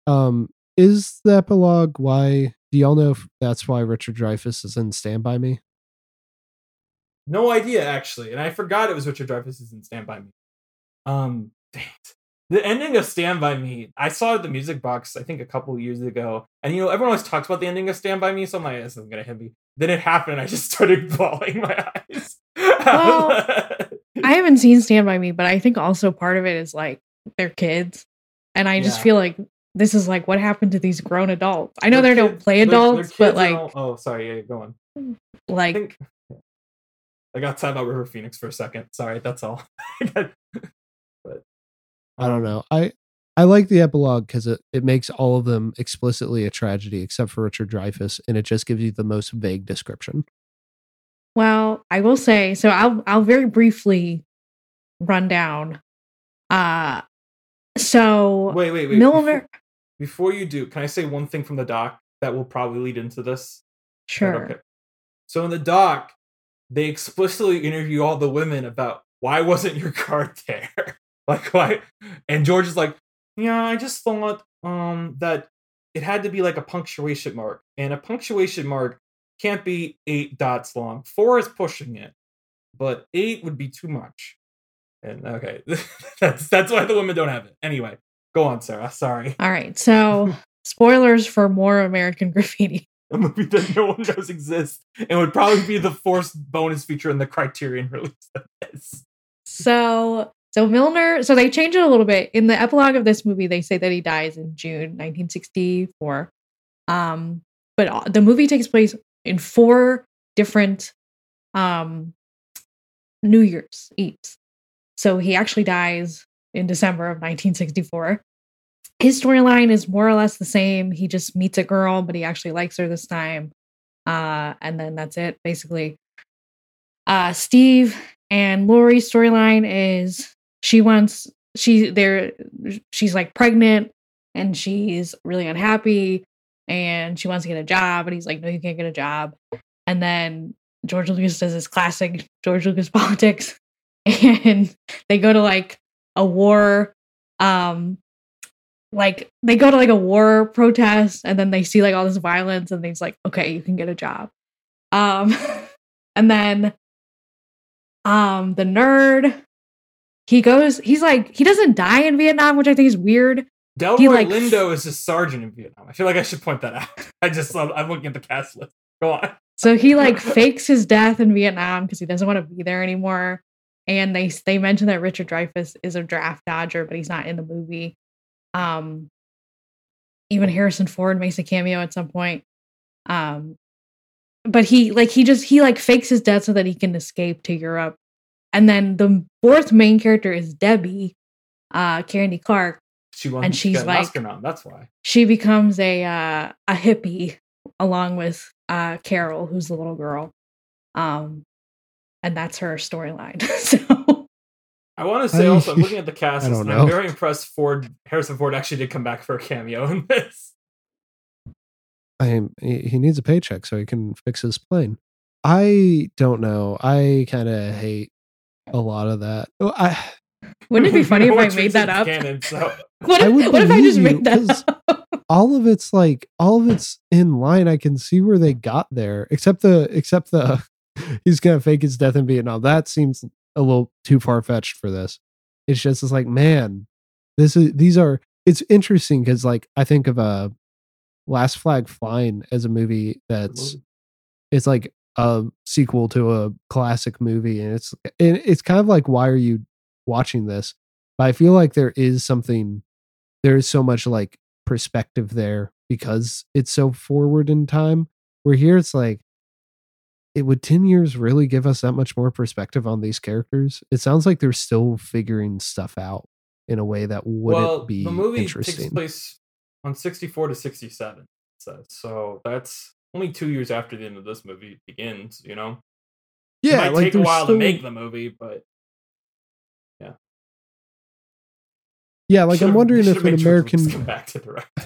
Um, is the epilogue why? Do y'all know if that's why Richard Dreyfuss is in Stand by Me? no idea actually, and I forgot it was Richard Dreyfuss is in Stand by Me. Um, [laughs] dang it. The ending of Stand By Me, I saw it at the music box, I think a couple years ago. And you know, everyone always talks about the ending of Stand By Me, so I'm like, this isn't gonna hit me. Then it happened, and I just [laughs] started bawling my eyes. Well, [laughs] I haven't seen Stand By Me, but I think also part of it is like they're kids. And I just Yeah. feel like this is like what happened to these grown adults. I know Their they don't kids- play their- their adults, but like all- oh, sorry, yeah, go on. I like think I got time about River Phoenix for a second. Sorry, that's all. [laughs] but I don't um, know. I I like the epilogue because it, it makes all of them explicitly a tragedy, except for Richard Dreyfuss, and it just gives you the most vague description. Well, I will say so. I'll I'll very briefly run down. Uh so Wait, wait, wait. Milner. Before, before you do, can I say one thing from the doc that will probably lead into this? Sure. okay? So in the doc, they explicitly interview all the women about why wasn't your card [laughs] there? [laughs] like why? And George is like, yeah, I just thought um that it had to be like a punctuation mark, and a punctuation mark can't be eight dots long. Four is pushing it, but eight would be too much. And okay, [laughs] that's that's why the women don't have it. Anyway, go on, Sarah. Sorry, All right. So [laughs] spoilers for more American graffiti. a movie that no one knows exists, and would probably be the fourth bonus feature in the Criterion release of this. So so Milner, so they change it a little bit. In the epilogue of this movie, they say that he dies in June 1964. Um, but uh, the movie takes place in four different um New Year's Eves. So he actually dies in December of 1964. His storyline is more or less the same. He just meets a girl, but he actually likes her this time. Uh, and then that's it, basically. Uh, Steve and Laurie's storyline is she wants she there she's like pregnant and she's really unhappy and she wants to get a job and he's like no you can't get a job. And then George Lucas does his classic George Lucas [laughs] politics and they go to like a war um like they go to like a war protest and then they see like all this violence and he's like okay you can get a job. Um [laughs] and then um the nerd he goes he's like he doesn't die in vietnam which i think is weird Delroy He, like, Lindo is a sergeant in Vietnam. I feel like I should point that out. [laughs] I just I'm I'm looking at the cast list. Go on. so he like [laughs] fakes his death in vietnam because he doesn't want to be there anymore and they they mention that richard dreyfuss is a draft dodger but he's not in the movie um even harrison ford makes a cameo at some point um but he like he just he like fakes his death so that he can escape to europe and then the fourth main character is debbie uh candy clark She won And she's she's an like- Oscar. That's why. she becomes a uh, a hippie along with uh, Carol, who's the little girl, um, and that's her storyline. [laughs] so I want to say [laughs] also, I'm looking at the cast. I don't and I'm very impressed. Ford Harrison Ford actually did come back for a cameo in this. I am, he he needs a paycheck so he can fix his plane. I don't know. I kind of hate a lot of that. Oh, I [sighs] wouldn't it be funny [laughs] if I made that up? Canon, so [laughs] What if, would what if I just made that 'cause up? [laughs] all of it's like all of it's in line. I can see where they got there, except the except the he's gonna fake his death in Vietnam. That seems a little too far fetched for this. It's just it's like man, this is these are. It's interesting because like I think of a Last Flag Flying as a movie that's it's like a sequel to a classic movie, and it's and it's kind of like why are you watching this? But I feel like there is something. There is so much like perspective there because it's so forward in time. Where here it's like, it would 10 years really give us that much more perspective on these characters? It sounds like they're still figuring stuff out in a way that wouldn't well, be the movie interesting. takes place on 64 to 67. So that's only two years after the end of this movie begins. You know, it yeah, might like take a while still- to make the movie, but Yeah, yeah. like I'm wondering if an made George Lucas American come back to direct.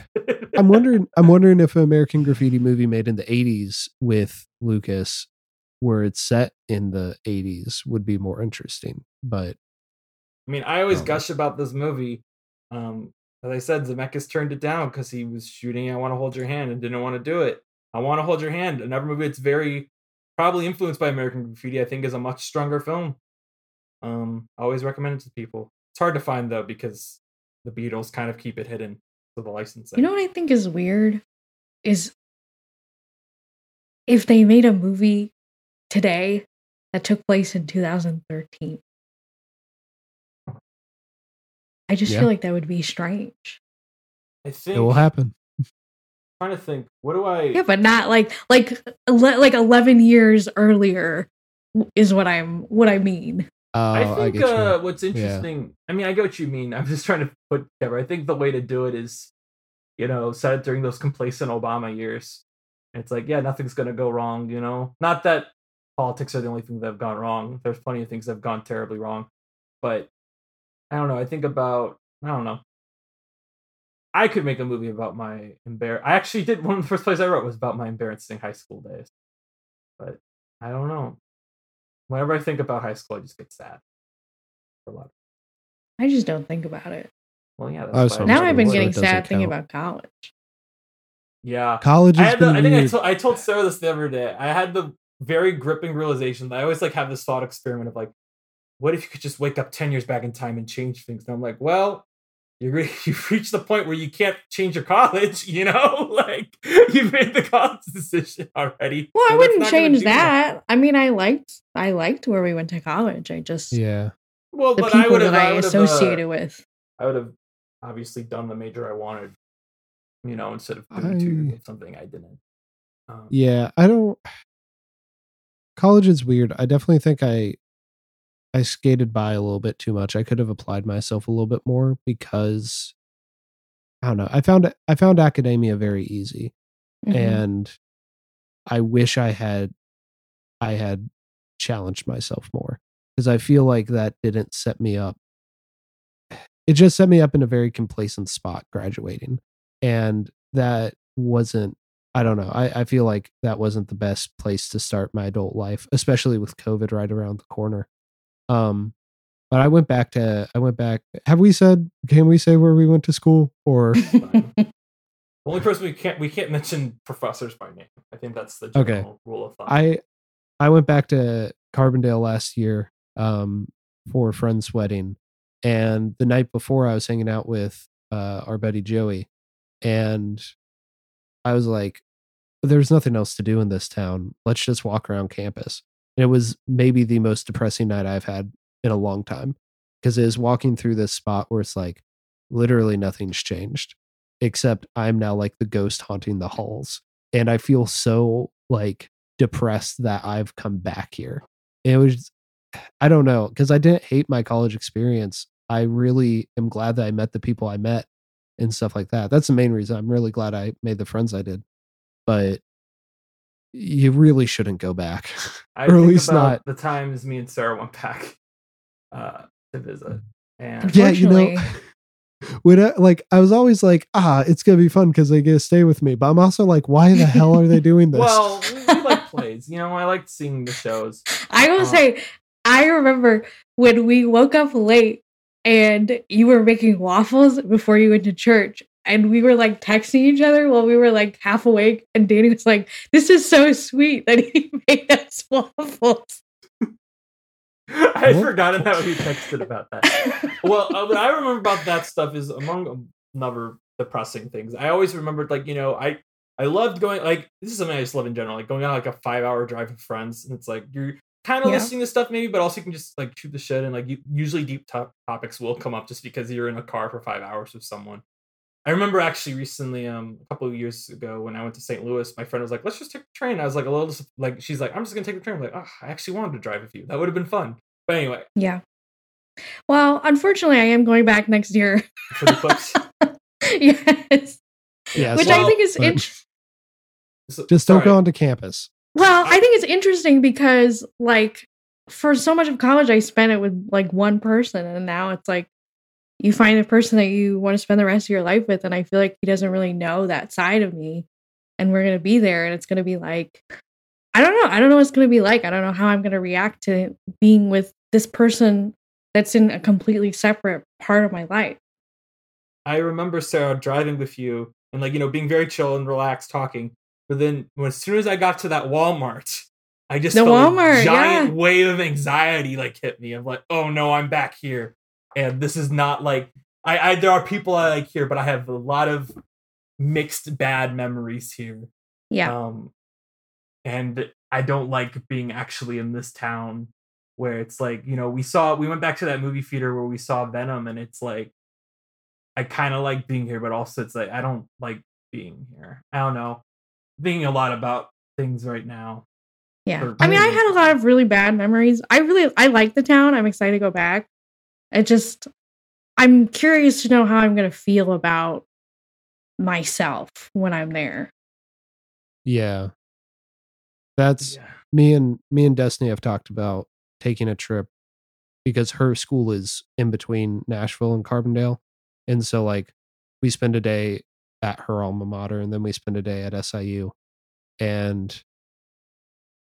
I'm wondering I'm [laughs] wondering if an American Graffiti movie made in the 80s with Lucas where it's set in the 80s would be more interesting. But I mean, I always Um, gush about this movie. Um, as I said, Zemeckis turned it down because he was shooting "I Want to Hold Your Hand" and didn't want to do it. "I Want to Hold Your Hand," another movie that's very probably influenced by American Graffiti. I think is a much stronger film. Um, I always recommend it to people. It's hard to find though because the Beatles kind of keep it hidden to the licensing. You know what I think is weird is if they made a movie today that took place in 2013. I just Yeah. feel like that would be strange. I think it will happen. Trying to think. What do I? Yeah, but not like like ele- like 11 years earlier is what I'm what I mean. Oh, I I, think get you. uh, what's interesting. I mean, I get what you mean. I'm just trying to put together. I think the way to do it is, you know, set it during those complacent Obama years. It's like, yeah, nothing's gonna go wrong. You know, not that politics are the only thing that have gone wrong. There's plenty of things that have gone terribly wrong, but I don't know. I think about I don't know. I could make a movie about my embar. I actually did one of the first plays I wrote was about my embarrassing high school days, but I don't know. Whenever I think about high school, I just get sad. For a lot. I just don't think about it. Well, yeah. That's I was why from I'm Now I've been getting it doesn't sad thinking about college. Yeah. College I has had the, been I think I weird. told I told Sarah this the other day. I had the very gripping realization that I always like have this thought experiment of like, what if you could just wake up ten years back in time and change things? And I'm like, well, you're re- [laughs] you've reached the point where you can't change your college. You know, [laughs] like you've made the college decision already. Well, I so that's wouldn't change do that. I mean, I liked I liked where we went to college. I just yeah. Well, the but I people that I, I would have, associated uh, with. I would have obviously done the major I wanted. You know, instead of doing two years I- something I didn't. Um, Yeah, I don't [sighs] college is weird. I definitely think I I skated by a little bit too much. I could have applied myself a little bit more because I don't know. I found I found academia very easy Mhm. and I wish I had I had challenged myself more because I feel like that didn't set me up. It just set me up in a very complacent spot graduating, and that wasn't. I don't know. I, I feel like that wasn't the best place to start my adult life, especially with COVID right around the corner. Um, but I went back to I went back. Have we said? Can we say where we went to school or? fine. [laughs] [laughs] Only person we can't we can't mention professors by name. I think that's the Okay. general rule of thumb. I I went back to Carbondale last year um, for a friend's wedding, and the night before I was hanging out with uh, our buddy Joey, and I was like, "There's nothing else to do in this town. Let's just walk around campus." And it was maybe the most depressing night I've had in a long time because it is walking through this spot where it's like literally nothing's changed except I'm now like the ghost haunting the halls, and I feel so like depressed that I've come back here. It was, I don't know, because I didn't hate my college experience. I really am glad that I met the people I met and stuff like that. That's the main reason. I'm really glad I made the friends I did. But you really shouldn't go back. [laughs] I or at least not- the times me and Sarah went back uh, to visit, and Yeah, you know, [laughs] when I, like I was always like, ah, it's gonna be fun because they get to stay with me. But I'm also like, why the hell are they [laughs] doing this? well, we we like plays. You know, I like seeing the shows. I will Uh, say, I remember when we woke up late and you were making waffles before you went to church. And we were like texting each other while we were like half awake. And Danny was like, This is so sweet that he [laughs] made us waffles. I had forgotten how we texted about that. well, uh, what I remember about that stuff is among another depressing things. I always remembered, like you know, I I loved going like this is something I just love in general, like going on like a five hour drive with friends, and it's like you're kind of Yeah. listening to stuff maybe, but also you can just like shoot the shit and like you, usually deep top topics will come up just because you're in a car for five hours with someone. I remember actually recently, um, a couple of years ago when I went to St. Louis, my friend was like, "Let's just take the train." I was like a little like, she's like, "I'm just gonna take the train." I'm like, oh, I actually wanted to drive with you. That would have been fun. But anyway, Yeah. Well, unfortunately, I am going back next year. for the clips, [laughs] yes. Yeah, Which Well, I think is but- int- Just don't go sorry. onto campus. well, I think it's interesting because like for so much of college I spent it with like one person and now it's like you find a person that you want to spend the rest of your life with and I feel like he doesn't really know that side of me and we're going to be there and it's going to be like I don't know. I don't know what it's going to be like. I don't know how I'm going to react to being with this person that's in a completely separate part of my life. I remember Sarah driving with you and like you know being very chill and relaxed talking. But then when, as soon as I got to that Walmart, I just The felt Walmart, a giant yeah. wave of anxiety like hit me. I'm like, oh no, I'm back here, and this is not like I, I. There are people I like here, but I have a lot of mixed bad memories here. Yeah. Um, and I don't like being actually in this town where it's like, you know, we saw, we went back to that movie theater where we saw Venom, and it's like, I kind of like being here, but also it's like, I don't like being here. I don't know. Thinking a lot about things right now. Yeah. I mean, I had a lot of really bad memories. I really I like the town. I'm excited to go back. It just I'm curious to know how I'm going to feel about myself when I'm there. Yeah. That's Yeah. me and me and Destiny have talked about taking a trip because her school is in between Nashville and Carbondale. And so like we spend a day at her alma mater and then we spend a day at SIU. And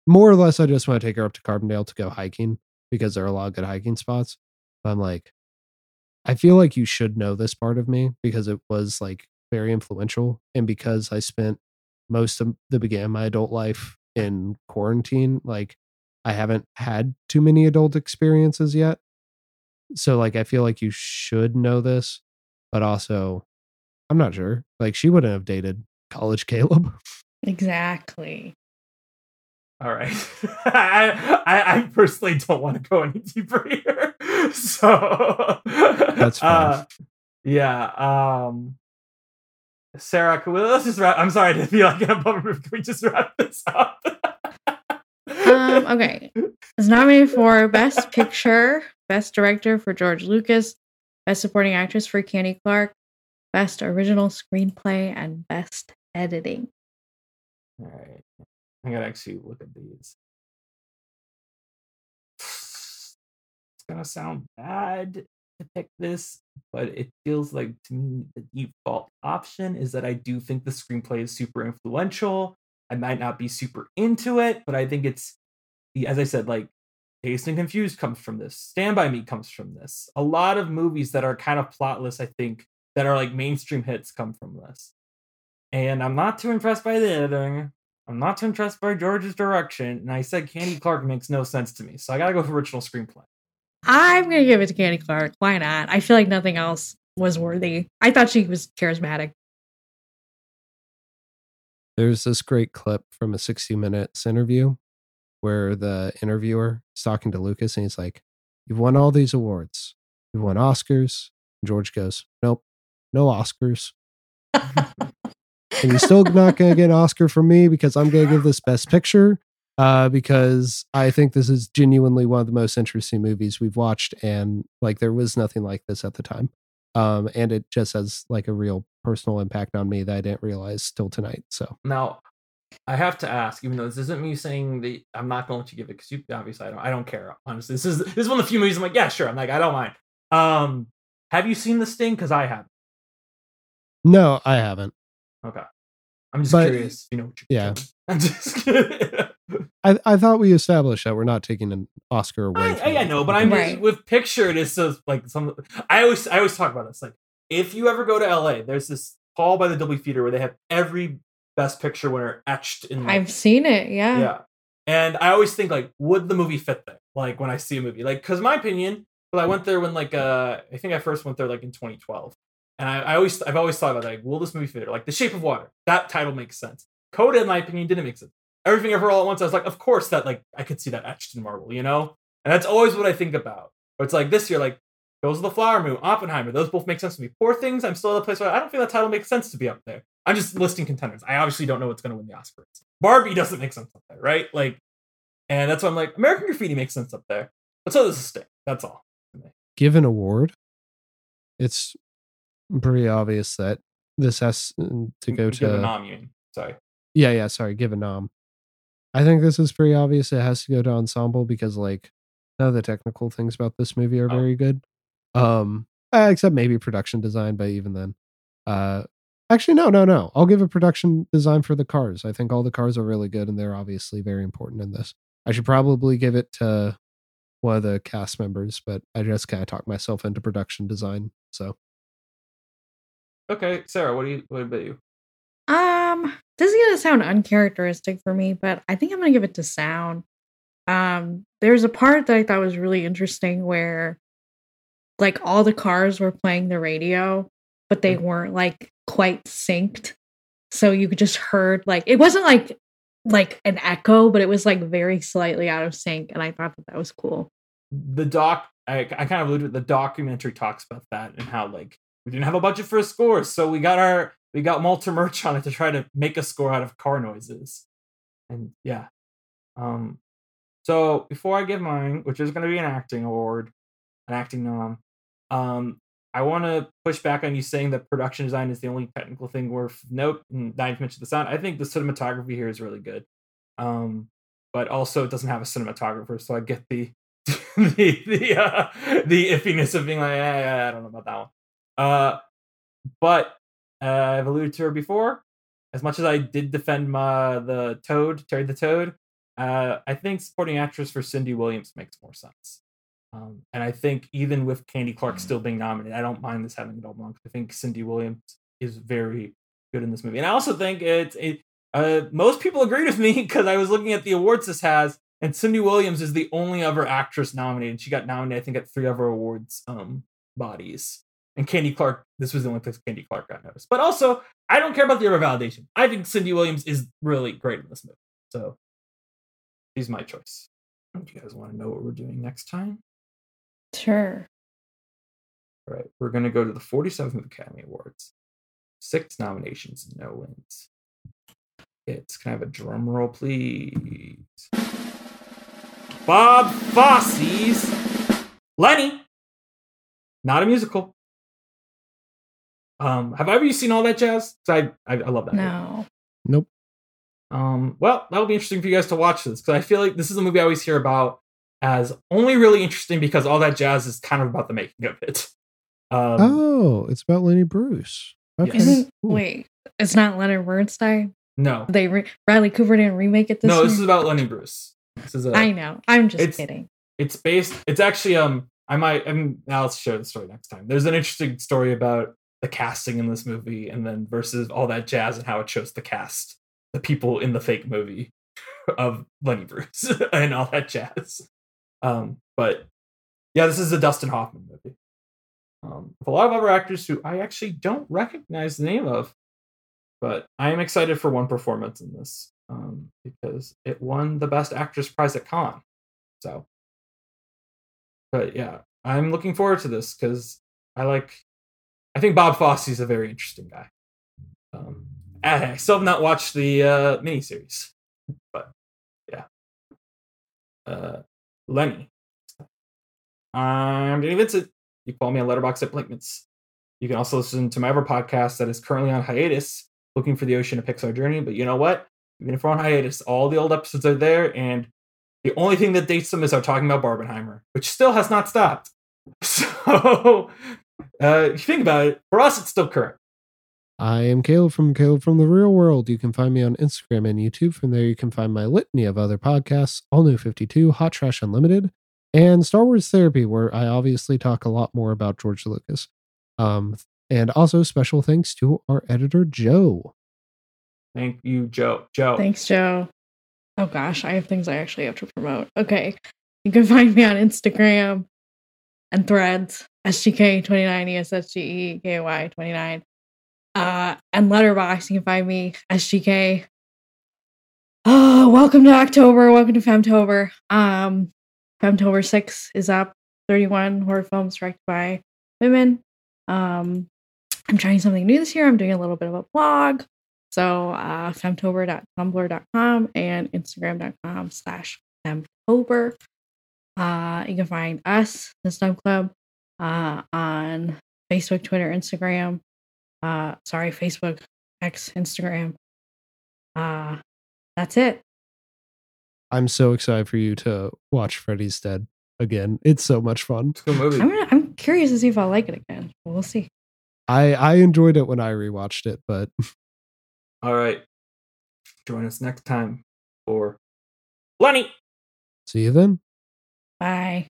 more or less I just want to take her up to Carbondale to go hiking because there are a lot of good hiking spots. But I'm like I feel like you should know this part of me because it was like very influential and because I spent most of the beginning of my adult life in quarantine like i haven't had too many adult experiences yet so like i feel like you should know this but also i'm not sure like she wouldn't have dated college [laughs] caleb Exactly. All right. [laughs] I, I I personally don't want to go any deeper here. [laughs] So That's fine. Uh, yeah. Um Sarah, can we, let's just wrap. I'm sorry to be like in a bummer move. Can we just wrap this up? Um okay. [laughs] It's nominated for Best Picture, Best Director for George Lucas, Best Supporting Actress for Candy Clark, Best Original Screenplay and Best Editing. All right. I gotta actually look at these. Gonna sound bad to pick this, but it feels like to me the default option is that I do think the screenplay is super influential. I might not be super into it, but I think it's, as I said, like Dazed and Confused comes from this. Stand By Me comes from this. A lot of movies that are kind of plotless, I think, that are like mainstream hits come from this. And I'm not too impressed by the editing. I'm not too impressed by George's direction. And I said Candy Clark makes no sense to me. So I gotta go for original screenplay. I'm gonna give it to Candy Clark. Why not? I feel like nothing else was worthy. I thought she was charismatic. there's this great clip from a 60 minutes interview where the interviewer is talking to lucas and he's like you've won all these awards you've won oscars and george goes nope no oscars [laughs] and you're still not going to get an Oscar from me because I'm going to give this Best Picture uh, because I think this is genuinely one of the most interesting movies we've watched, and like there was nothing like this at the time, um, and it just has like a real personal impact on me that I didn't realize till tonight. So Now, I have to ask, even though this isn't me saying that I'm not going to give it because you obviously I don't I don't care. Honestly, this is this is one of the few movies I'm like, yeah, sure. I'm like, I don't mind. Um, have you seen this thing? Because I have. no, I haven't. Okay. I'm just But- curious. You know what you're yeah. doing. [laughs] I'm just kidding. I, I thought we established that we're not taking an Oscar away. I, from I, I know, but I'm Right. with picture. It is so like some. I always I always talk about this. Like, if you ever go to LA, there's this hall by the Dolby Theater where they have every Best Picture winner etched in. like, I've seen it. Yeah. yeah. And I always think like, would the movie fit there? Like when I see a movie, like, because my opinion, but I went there when like uh, I think I first went there like in 2012, and I, I always I've always thought about that. Like, will this movie fit? Like The Shape of Water. That title makes sense. Coda, in my opinion, didn't make sense. Everything Ever All at Once. I was like, of course that like I could see that etched in marble, you know. And that's always what I think about. But it's like this year, like those are the Flower Moon, Oppenheimer. Those both make sense to me. Poor Things. I'm still at a place where I don't feel that title makes sense to be up there. I'm just listing contenders. I obviously don't know what's going to win the Oscars. Barbie doesn't make sense up there, right? Like, and that's why I'm like, American Graffiti makes sense up there. But so does a Sting. That's all. Give an award. It's pretty obvious that this has uh, to go Give a to. nom, you mean. Sorry. Yeah, yeah. Sorry, give a nom. I think this is pretty obvious. It has to go to ensemble because, like, none of the technical things about this movie are Oh. very good. Um, uh, except maybe production design, but even then, uh, actually, no, no, no. I'll give a production design for the cars. I think all the cars are really good, and they're obviously very important in this. I should probably give it to one of the cast members, but I just kind of talked myself into production design. So Okay, Sarah, what do you what about you? Um, this is gonna sound uncharacteristic for me, but I think I'm gonna give it to sound. Um, there's a part that I thought was really interesting where like all the cars were playing the radio, but they weren't like quite synced. So you could just heard like it wasn't like like an echo, but it was like very slightly out of sync, and I thought that that was cool. The doc I, I kind of alluded to the documentary talks about that and how like we didn't have a budget for a score, so we got our we got Walter [laughs] Murch on it to try to make a score out of car noises. And yeah. Um so before I give mine, which is gonna be an acting award, an acting nom, um, I want to push back on you saying that production design is the only technical thing worth note. And not even mention the sound. I think the cinematography here is really good, um, but also it doesn't have a cinematographer, so I get the [laughs] the the uh, the iffiness of being like, I don't know about that one. Uh, but uh, I've alluded to her before. As much as I did defend my the Toad, Terry the Toad, uh, I think supporting actress for Cindy Williams makes more sense. Um, and I think even with Candy Clark still being nominated, I don't mind this having a double nom. I think Cindy Williams is very good in this movie, and I also think it's it. Uh, most people agreed with me [laughs] because I was looking at the awards this has, and Cindy Williams is the only other actress nominated. And she got nominated, I think, at three other awards um, bodies. And Candy Clark, this was the only place Candy Clark got noticed. But also, I don't care about the other validation. I think Cindy Williams is really great in this movie. So she's my choice. Do you guys want to know what we're doing next time? Sure. All right, we're going to go to the 47th Academy Awards. Six nominations, no wins. It's kind of a drum roll, please? Bob Fosse's Lenny. Not a musical. Um, have either of you seen all that jazz? I, I I love that. movie. No. nope. Um, well, that'll be interesting for you guys to watch this because I feel like this is a movie I always hear about as only really interesting because all that jazz is kind of about the making of it. [laughs] Um, Oh, it's about Lenny Bruce. Okay. Yes. Isn't cool. wait? It's not Leonard Bernstein. no, They re- Bradley Cooper didn't remake it this no, year. this is about Lenny Bruce. This is a. I know. I'm just It's- kidding. it's based. It's actually um. I might. I'm, I'll share the story next time. There's an interesting story about the casting in this movie, and then versus all that jazz and how it shows the cast, the people in the fake movie [laughs] of Lenny Bruce [laughs] and all that jazz. Um, but yeah, this is a Dustin Hoffman movie. Um, with a lot of other actors who I actually don't recognize the name of, but I am excited for one performance in this um, because it won the Best Actress prize at Cannes. So, but yeah, I'm looking forward to this because I like. I think Bob Fosse's a very interesting guy. Um, I still have not watched the uh, miniseries, but yeah. Uh, Lenny. I'm Danny Vincent. You follow me on Letterboxd at Blinkmans. You can also listen to my other podcast that is currently on hiatus, looking for the Ocean of Pixar Journey. But you know what? Even if we're on hiatus, all the old episodes are there, and the only thing that dates them is our talking about Barbenheimer, which still has not stopped. [laughs] So, uh, if you think about it, for us, it's still current. I am Caleb from Caleb from the Real World. You can find me on Instagram and YouTube. From there, you can find my litany of other podcasts All New 52, Hot Trash Unlimited, and Star Wars Therapy, where I obviously talk a lot more about George Lucas. Um, and also, special thanks to our editor, Joe. Thank you, Joe. Joe. Thanks, Joe. Oh gosh, I have things I actually have to promote. Okay. You can find me on Instagram and threads SGK twenty nine ESSGE KY twenty nine. Uh, and Letterboxd, you can find me SGK. Oh, welcome to October. Welcome to Femtober. Um, Femtober six is up. Thirty one horror films directed by women. Um, I'm trying something new this year. I'm doing a little bit of a blog. So uh, femtober.tumblr.com and instagram.com slash femtober. Uh, you can find us, the Snub Club, uh, on Facebook, Twitter, Instagram. Uh, sorry, Facebook, X, Instagram. Uh, that's it. I'm so excited for you to watch Freddy's Dead again. It's so much fun. It's a good movie. I'm gonna, I'm curious to see if I like it again. We'll see. I I enjoyed it when I rewatched it, but [laughs] All right. Join us next time for Lenny. see you then. Bye.